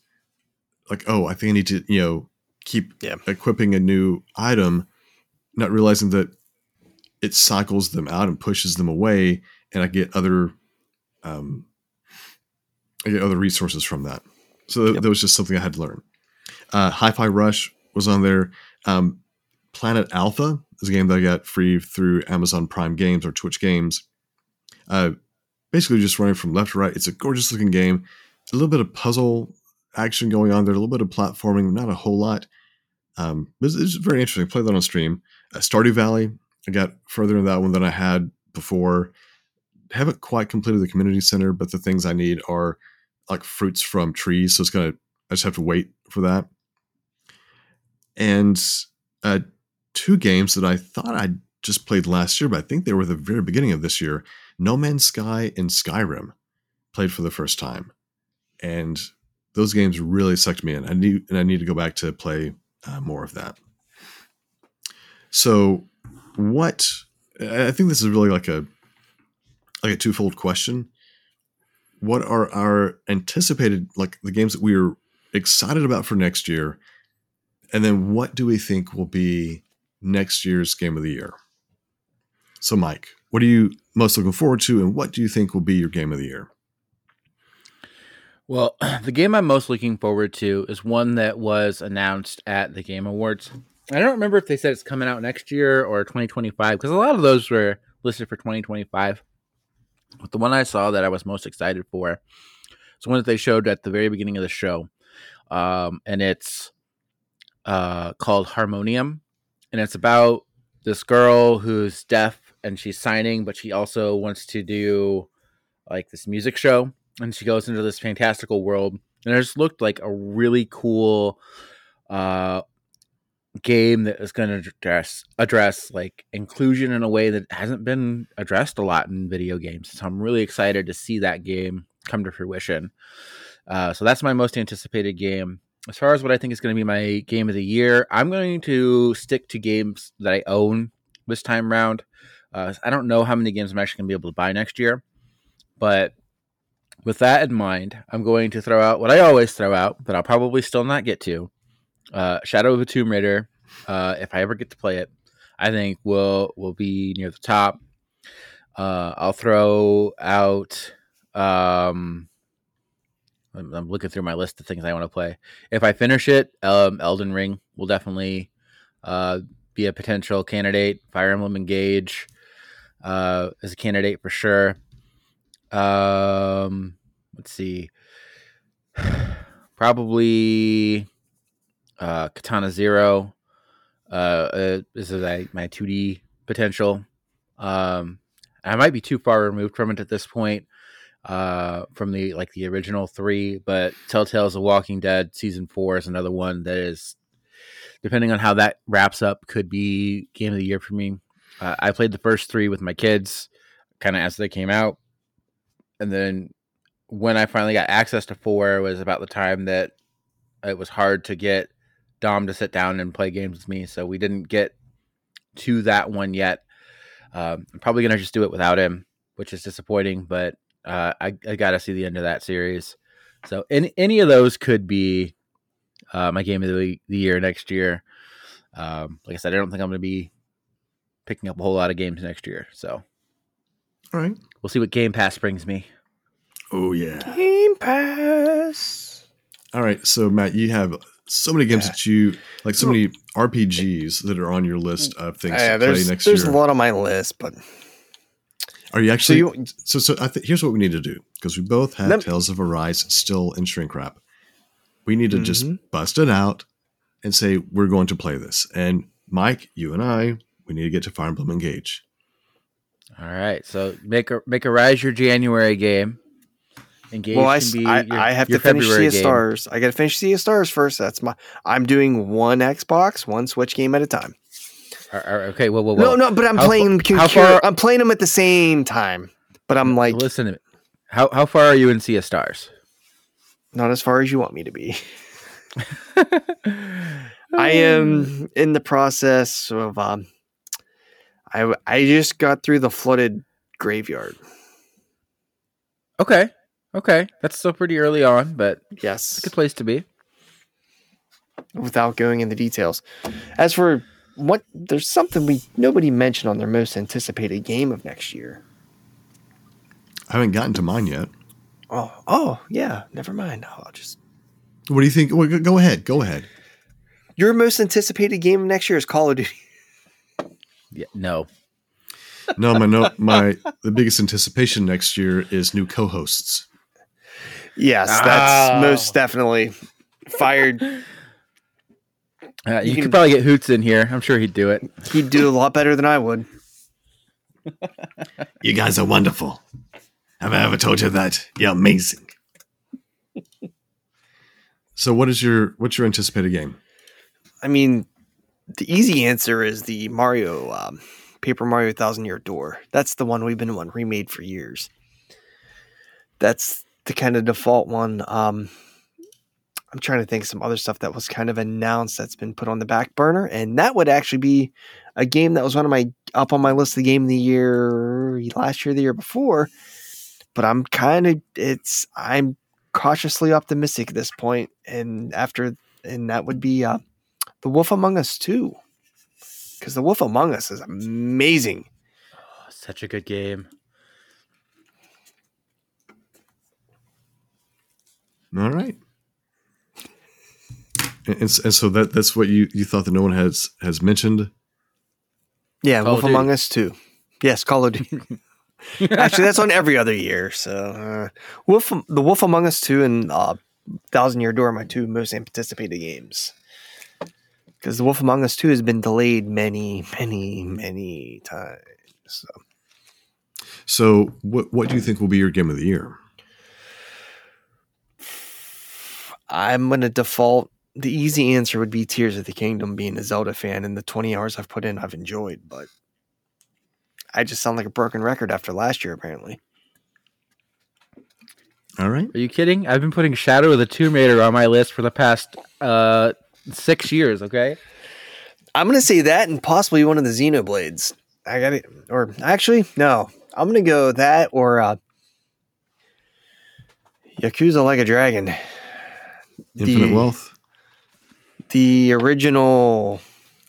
like, oh, I think I need to you know keep Yeah. equipping a new item, not realizing that it cycles them out and pushes them away, and I get other, um, I get other resources from that. So th- Yep. that was just something I had to learn. Uh, Hi-Fi Rush was on there. Um, Planet Alpha is a game that I got free through Amazon Prime Games or Twitch Games. Uh, basically, just running from left to right. It's a gorgeous looking game. A little bit of puzzle action going on there. A little bit of platforming, not a whole lot. Um, it's, it's very interesting. Play that on stream. Uh, Stardew Valley. I got further in that one than I had before. Haven't quite completed the community center, but the things I need are like fruits from trees. So it's gonna. I just have to wait for that. And uh, two games that I thought I just played last year, but I think they were the very beginning of this year. No Man's Sky and Skyrim played for the first time, and those games really sucked me in. I need and I need to go back to play uh, more of that. So, what? I think this is really like a like a twofold question. What are our anticipated like the games that we are excited about for next year, and then what do we think will be next year's game of the year? So, Mike, what are you most looking forward to, and what do you think will be your game of the year? Well, the game I'm most looking forward to is one that was announced at the Game Awards. I don't remember if they said it's coming out next year or 2025 because a lot of those were listed for 2025. But the one I saw that I was most excited for is one that they showed at the very beginning of the show. Um, and it's uh, called Harmonium. And it's about this girl who's deaf and she's signing, but she also wants to do like this music show. And she goes into this fantastical world. And it just looked like a really cool uh, game that is going to address address like inclusion in a way that hasn't been addressed a lot in video games. So I'm really excited to see that game come to fruition. Uh, so that's my most anticipated game. As far as what I think is going to be my game of the year, I'm going to stick to games that I own this time round. Uh, I don't know how many games I'm actually going to be able to buy next year, but with that in mind, I'm going to throw out what I always throw out, but I'll probably still not get to. Uh, Shadow of the Tomb Raider, uh, if I ever get to play it, I think will will be near the top. Uh, I'll throw out. Um, I'm, I'm looking through my list of things I want to play. If I finish it, um, Elden Ring will definitely uh, be a potential candidate. Fire Emblem Engage uh, is a candidate for sure. Um, let's see. Probably uh, Katana Zero. Uh, uh, is like my 2D potential. Um, I might be too far removed from it at this point. Uh, from the like the original three, but Telltale's The Walking Dead season four is another one that is, depending on how that wraps up, could be game of the year for me. Uh, I played the first three with my kids, kind of as they came out, and then when I finally got access to four was about the time that it was hard to get Dom to sit down and play games with me. So we didn't get to that one yet. Um, I'm probably gonna just do it without him, which is disappointing. But uh, I, I got to see the end of that series. So any any of those could be uh, my game of the, the year next year. Um, like I said, I don't think I'm gonna be picking up a whole lot of games next year. So All right. we'll see what Game Pass brings me. Oh yeah. Game Pass. All right. So Matt, you have so many games Yeah. that you like, so many RPGs that are on your list of things Yeah, to play there's next there's year. a lot on my list, but Are you so actually? you So, so I th- here's what we need to do because we both have Lem- Tales of Arise still in shrink wrap. We need to just Mhm. bust it out and say we're going to play this. And Mike, you and I, we need to get to Fire Emblem Engage. All right, so make a make Arise your January game. Engage well, I, can be I, your- I have to finish Sea of. Stars. I got to finish Sea of Stars first. That's my. I'm doing one Xbox, one Switch game at a time. All right, okay, well, well, no, well. no, but I'm how playing. fa- how far- I'm playing them at the same time. But I'm like listen to me. How how far are you in Sea of Stars? not as far as you want me to be. I am in the process of. Um, I I just got through the flooded graveyard. Okay, okay, that's still pretty early on, but Yes, it's a good place to be. without going into details. As for what, there's something we nobody mentioned on their most anticipated game of next year. I haven't gotten to mine yet. Oh, oh yeah. Never mind. I'll just What do you think? Well, go- go ahead. Go ahead. your most anticipated game of next year is Call of Duty. Yeah, no, No, my no, my the biggest anticipation next year is new co-hosts. Yes, that's Oh. most definitely fired. Uh, you, You could can- probably get Hoots in here. I'm sure he'd do it. He'd do a lot better than I would. You guys are wonderful. Have I ever told you that? You're amazing. so, what is your what's your anticipated game? I mean, the easy answer is the Mario um, Paper Mario Thousand Year Door. That's the one we've been one remade for years. That's the kind of default one. Um, I'm trying to think of some other stuff that was kind of announced that's been put on the back burner, and that would actually be a game that was one of my up on my list of the game of the year last year, the year before. But I'm kind of it's I'm cautiously optimistic at this point, and after and that would be uh, the Wolf Among Us two, because the Wolf Among Us is amazing. Oh, such a good game. All right. And, and, so that that's what you, you thought that no one has has mentioned. Yeah, Call Wolf Among Us two. Yes, Call of Duty. Actually, that's on every other year. So, uh, Wolf, the Wolf Among Us two and uh, Thousand Year Door are my two most anticipated games. Because the Wolf Among Us two has been delayed many, many, many times. So, So what what do you think will be your game of the year? I'm going to default. The easy answer would be Tears of the Kingdom, being a Zelda fan, and the 20 hours I've put in, I've enjoyed. But I just sound like a broken record after last year, apparently. All right. Are you kidding? I've been putting Shadow of the Tomb Raider on my list for the past uh six years. Okay. I'm gonna say that and possibly one of the Xenoblades. I got it. Or actually, no. I'm gonna go that or uh, Yakuza Like a Dragon. Infinite The- Wealth. The original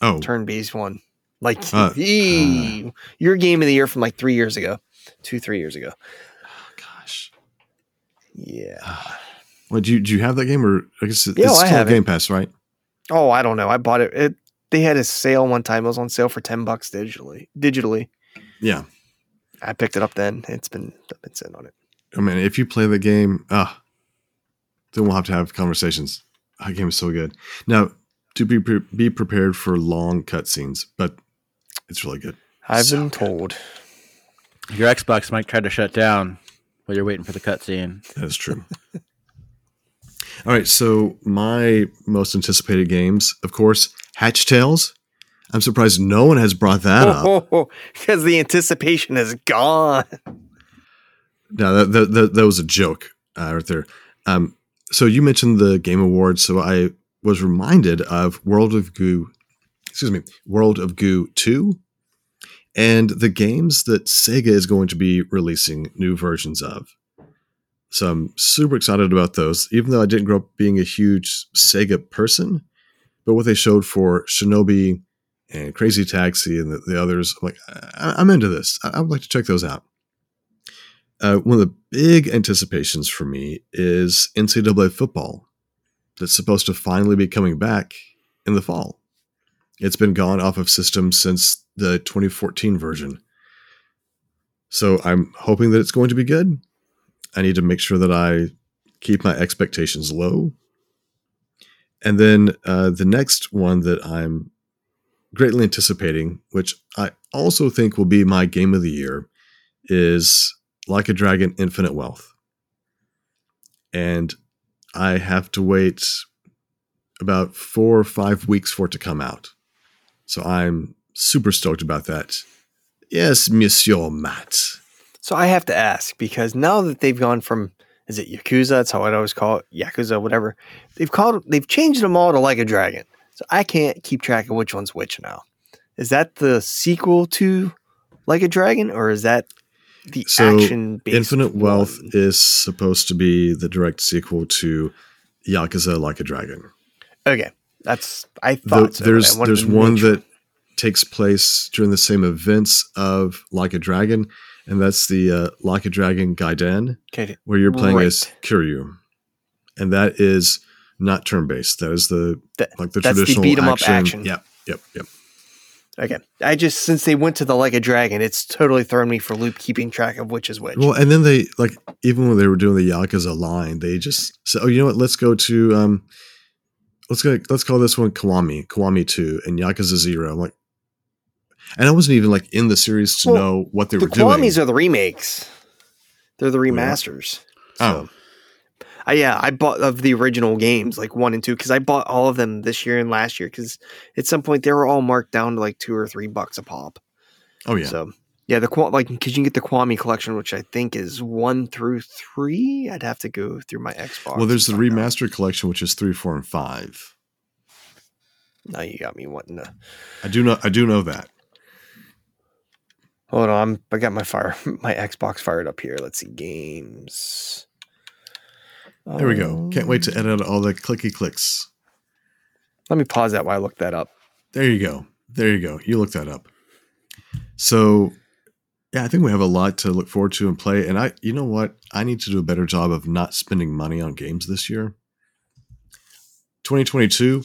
Oh, turn-based one. Like Uh, ee, your game of the year from like three years ago, two, three years ago. gosh. Yeah. What do you do? You have that game, or I guess it- Yeah, it's still on it. Game Pass, right? Oh, I don't know. I bought it. It they had a sale one time. It was on sale for ten bucks digitally. Digitally, Yeah. I picked it up then. It's been I've been sitting on it. I mean, if you play the game, ah, then we'll have to have conversations. That game is so good. Now, to be pre- be prepared for long cutscenes, but it's really good. I've So been good. told. Your Xbox might try to shut down while you're waiting for the cutscene. That's true. All right, so my most anticipated games, of course, Hatch Tales. I'm surprised no one has brought that up. because the anticipation is gone. No, that, that, that, that was a joke uh, right there. Um, so you mentioned the Game Awards, so I was reminded of World of Goo, excuse me, World of Goo 2, and the games that Sega is going to be releasing new versions of. So I'm super excited about those, even though I didn't grow up being a huge Sega person. But what they showed for Shinobi and Crazy Taxi and the, the others, I'm like, I, I'm into this. I, I would like to check those out. Uh, one of the big anticipations for me is NCAA football that's supposed to finally be coming back in the fall. It's been gone off of systems since the 2014 version. So I'm hoping that it's going to be good. I need to make sure that I keep my expectations low. And then uh, the next one that I'm greatly anticipating, which I also think will be my game of the year, is Like a Dragon Infinite Wealth. And I have to wait about four or five weeks for it to come out. So I'm super stoked about that. Yes, Monsieur Matt. So I have to ask because now that they've gone from is it Yakuza? That's how I'd always call it, Yakuza, whatever. They've called they've changed them all to like a dragon. So I can't keep track of which one's which now. Is that the sequel to Like a Dragon, or is that the So, action based Infinite Wealth one? is supposed to be the direct sequel to Yakuza Like a Dragon. Okay, that's I The- thought so. there's I there's one sure. that takes place during the same events of Like a Dragon, and that's the uh, Like a Dragon Gaiden, okay, where you're playing as Right. Kiryu, and that is not turn based. That is the That- like the that's the traditional beat 'em up action. action. Yep, yep, yep. Okay. I just since they went to the Like a Dragon, it's totally thrown me for loop keeping track of which is which. Well, and then they like even when they were doing the Yakuza line, they just said, "Oh, you know what? Let's go to um, let's go. Let's call this one Kiwami, Kiwami Two, and Yakuza Zero. I'm like, and I wasn't even like in the series to Well, know what they the were doing. Kiwamis are the remakes. They're the remasters. Oh. So, I, yeah, I bought of the original games like one and two because I bought all of them this year and last year because at some point they were all marked down to like two or three bucks a pop. oh yeah, So Yeah, the like because you can get the Kiwami collection, which I think is one through three. I'd have to go through my Xbox. Well, there's the find out. remastered collection, which is three, four, and five. Now you got me wanting to. I do know. I do know that. Hold on, I'm, I got my fire, my Xbox fired up here. Let's see games. There we go. Can't wait to Um, edit all the clicky clicks. Let me pause that while I look that up. There you go. There you go. You look that up. So, yeah, I think we have a lot to look forward to and play. And I, you know what? I need to do a better job of not spending money on games this year. 2022,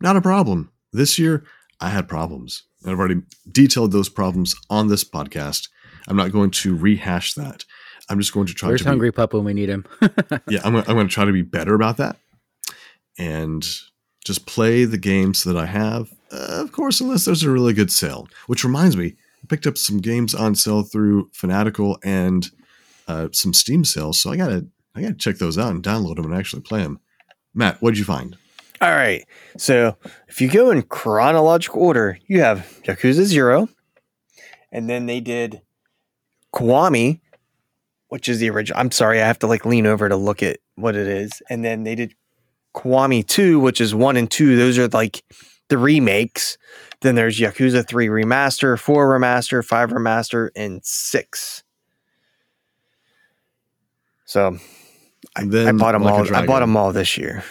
not a problem. This year, I had problems. And I've already detailed those problems on this podcast. I'm not going to rehash that. I'm just going to try Where's to be- Hungry Pup when we need him? yeah, I'm, gonna- I'm going to try to be better about that and just play the games that I have. Uh, of course, unless there's a really good sale. Which reminds me, I picked up some games on sale through Fanatical and uh, some Steam sales, so I gotta I gotta check those out and download them and actually play them. Matt, what'd you find? All right. So if you go in chronological order, you have Yakuza Zero, and then they did Kiwami, which is the original. I'm sorry, I have to like lean over to look at what it is. And then they did Kiwami 2, which is one and two. Those are like the remakes. Then there's Yakuza 3 remaster, 4 remaster, 5 remaster, and 6. So I, then I bought them Like all. I bought them all this year.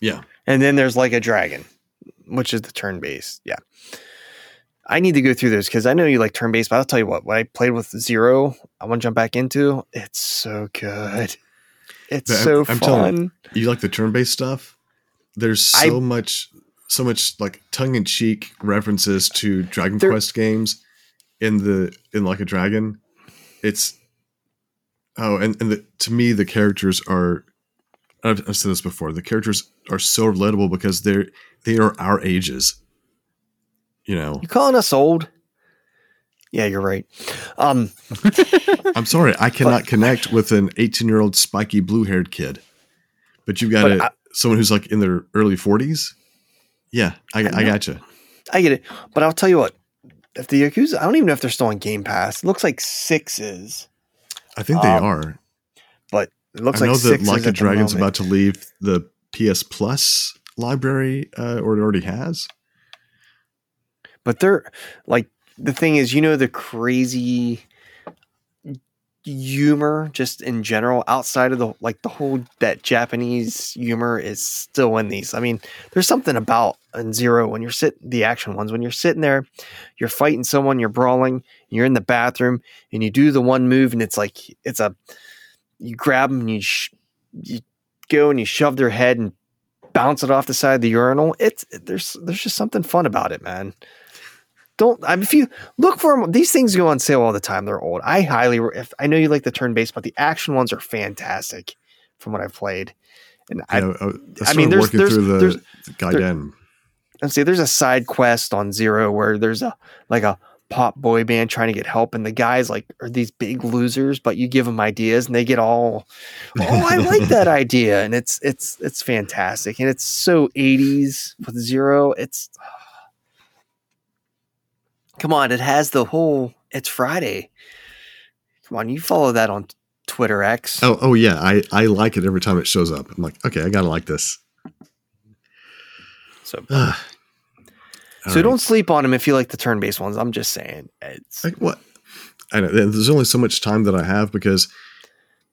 Yeah, And then there's like a dragon, which is the turn based. Yeah. I need to go through those because I know you like turn based, but I'll tell you what, what I played with Zero, I want to jump back into. It's so good. It's I'm- so I'm fun. you like the turn-based stuff. There's so I- much, so much like tongue-in-cheek references to Dragon There- Quest games in the in like a dragon. It's oh, and and the, to me the characters are. I've, I've said this before. The characters are so relatable because they're they are our ages. You know, You calling us old? Yeah, you're right. Um, I'm sorry, I cannot connect with an 18 year old spiky blue haired kid, but you've got But a, I- someone who's like in their early 40s. Yeah, I, I, know. got you. I get it. But I'll tell you what, if the Yakuza, I don't even know if they're still on Game Pass. It looks like six is, I think they Um, are. but it looks I like that six Like a Dragon's about to leave the PS Plus library, uh, or it already has. But they're like the thing is you know the crazy humor just in general outside of the like the whole that japanese humor is still in these. I mean there's something about in zero when you're sitting the action ones when you're sitting there you're fighting someone you're brawling you're in the bathroom and you do the one move and it's like it's a you grab them and you sh- you go and you shove their head and bounce it off the side of the urinal. It's there's there's just something fun about it man don't I mean, if you look for them, these things go on sale all the time. They're old. I highly, if I know you like the turn based, but the action ones are fantastic from what I've played. And I, oh, I, I, I, I mean, there's- there's- through the, there's- the Gaiden. and see, there's a side quest on Zero where there's a like a pop boy band trying to get help, and the guys like are these big losers, but you give them ideas and they get all, oh, I like that idea, and it's it's it's fantastic, and it's so 80s with Zero. It's come on, it has the whole. It's Friday. Come on, you follow that on Twitter X. Oh, oh yeah, I, I like it every time it shows up. I'm like, okay, I gotta like this. So All so right. don't sleep on them if you like the turn based ones. I'm just saying. It's like what? I know there's only so much time that I have because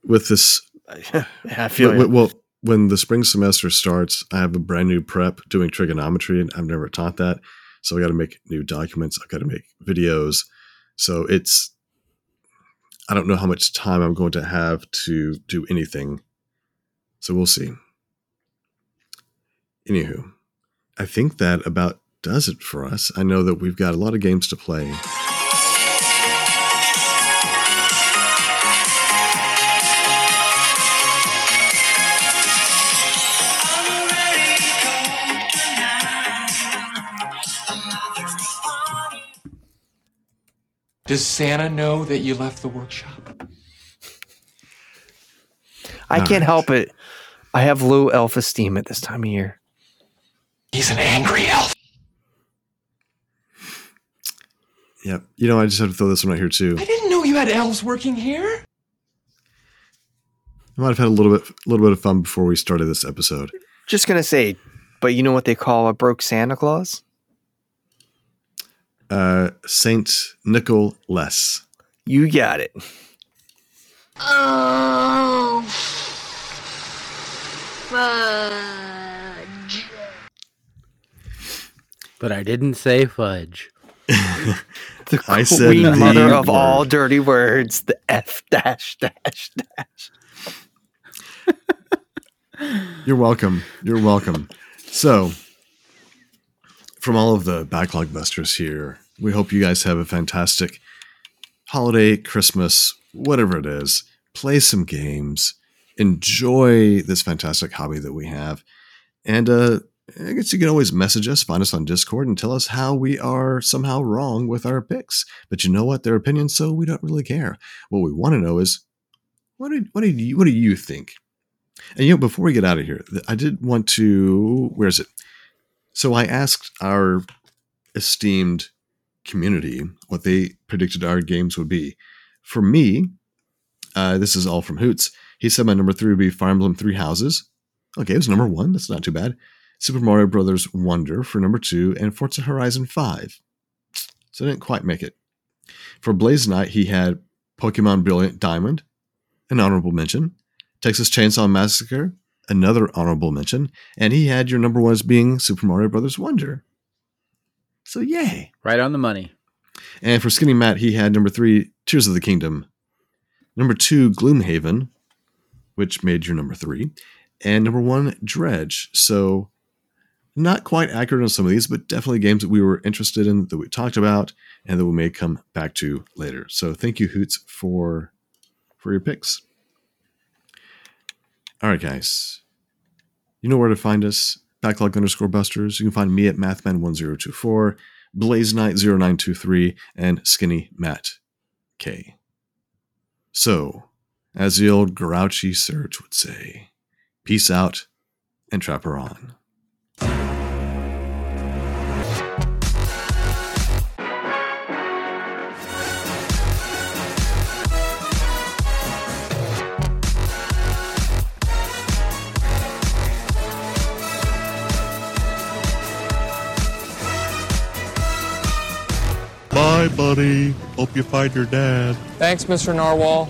with this I feel well, well, when the spring semester starts, I have a brand new prep doing trigonometry, and I've never taught that. So I got to make new documents. I've got to make videos. So it's, I don't know how much time I'm going to have to do anything. So we'll see. Anywho, I think that about does it for us. I know that we've got a lot of games to play. Does Santa know that you left the workshop? I All can't right. help it. I have low elf esteem at this time of year. He's an angry elf. Yep. You know, I just have to throw this one out here too. I didn't know you had elves working here. I might have had a little bit, a little bit of fun before we started this episode. Just gonna say, but you know what they call a broke Santa Claus? Uh, Saint Nicholas. You got it. Oh, fudge. But I didn't say fudge. The I said queen the mother of word. all dirty words, the F dash dash dash. You're welcome. You're welcome. So, from all of the backlog busters here, we hope you guys have a fantastic holiday, Christmas, whatever it is. Play some games, enjoy this fantastic hobby that we have, and uh, I guess you can always message us, find us on Discord, and tell us how we are somehow wrong with our picks. But you know what? Their opinions, so we don't really care. What we want to know is what do what do you what do you think? And you know, before we get out of here, I did want to. Where is it? So I asked our esteemed community what they predicted our games would be. For me, uh, this is all from Hoots. He said my number three would be Fire Emblem Three Houses. Okay, it was number one. That's not too bad. Super Mario Brothers Wonder for number two, and Forza Horizon Five. So I didn't quite make it. For Blaze Knight, he had Pokemon Brilliant Diamond, an honorable mention. Texas Chainsaw Massacre, another honorable mention, and he had your number ones being Super Mario Brothers Wonder. So yay! Right on the money. And for Skinny Matt, he had number three, Tears of the Kingdom, number two, Gloomhaven, which made your number three, and number one, Dredge. So not quite accurate on some of these, but definitely games that we were interested in, that we talked about, and that we may come back to later. So thank you, Hoots, for for your picks. All right, guys. You know where to find us. Backlog underscore busters. You can find me at Mathman1024, Blaze Knight 0923, and Skinny Matt K. So, as the old Grrouchie Surge would say, peace out and trap her on. Bye, buddy. Hope you find your dad. Thanks, Mr. Narwhal.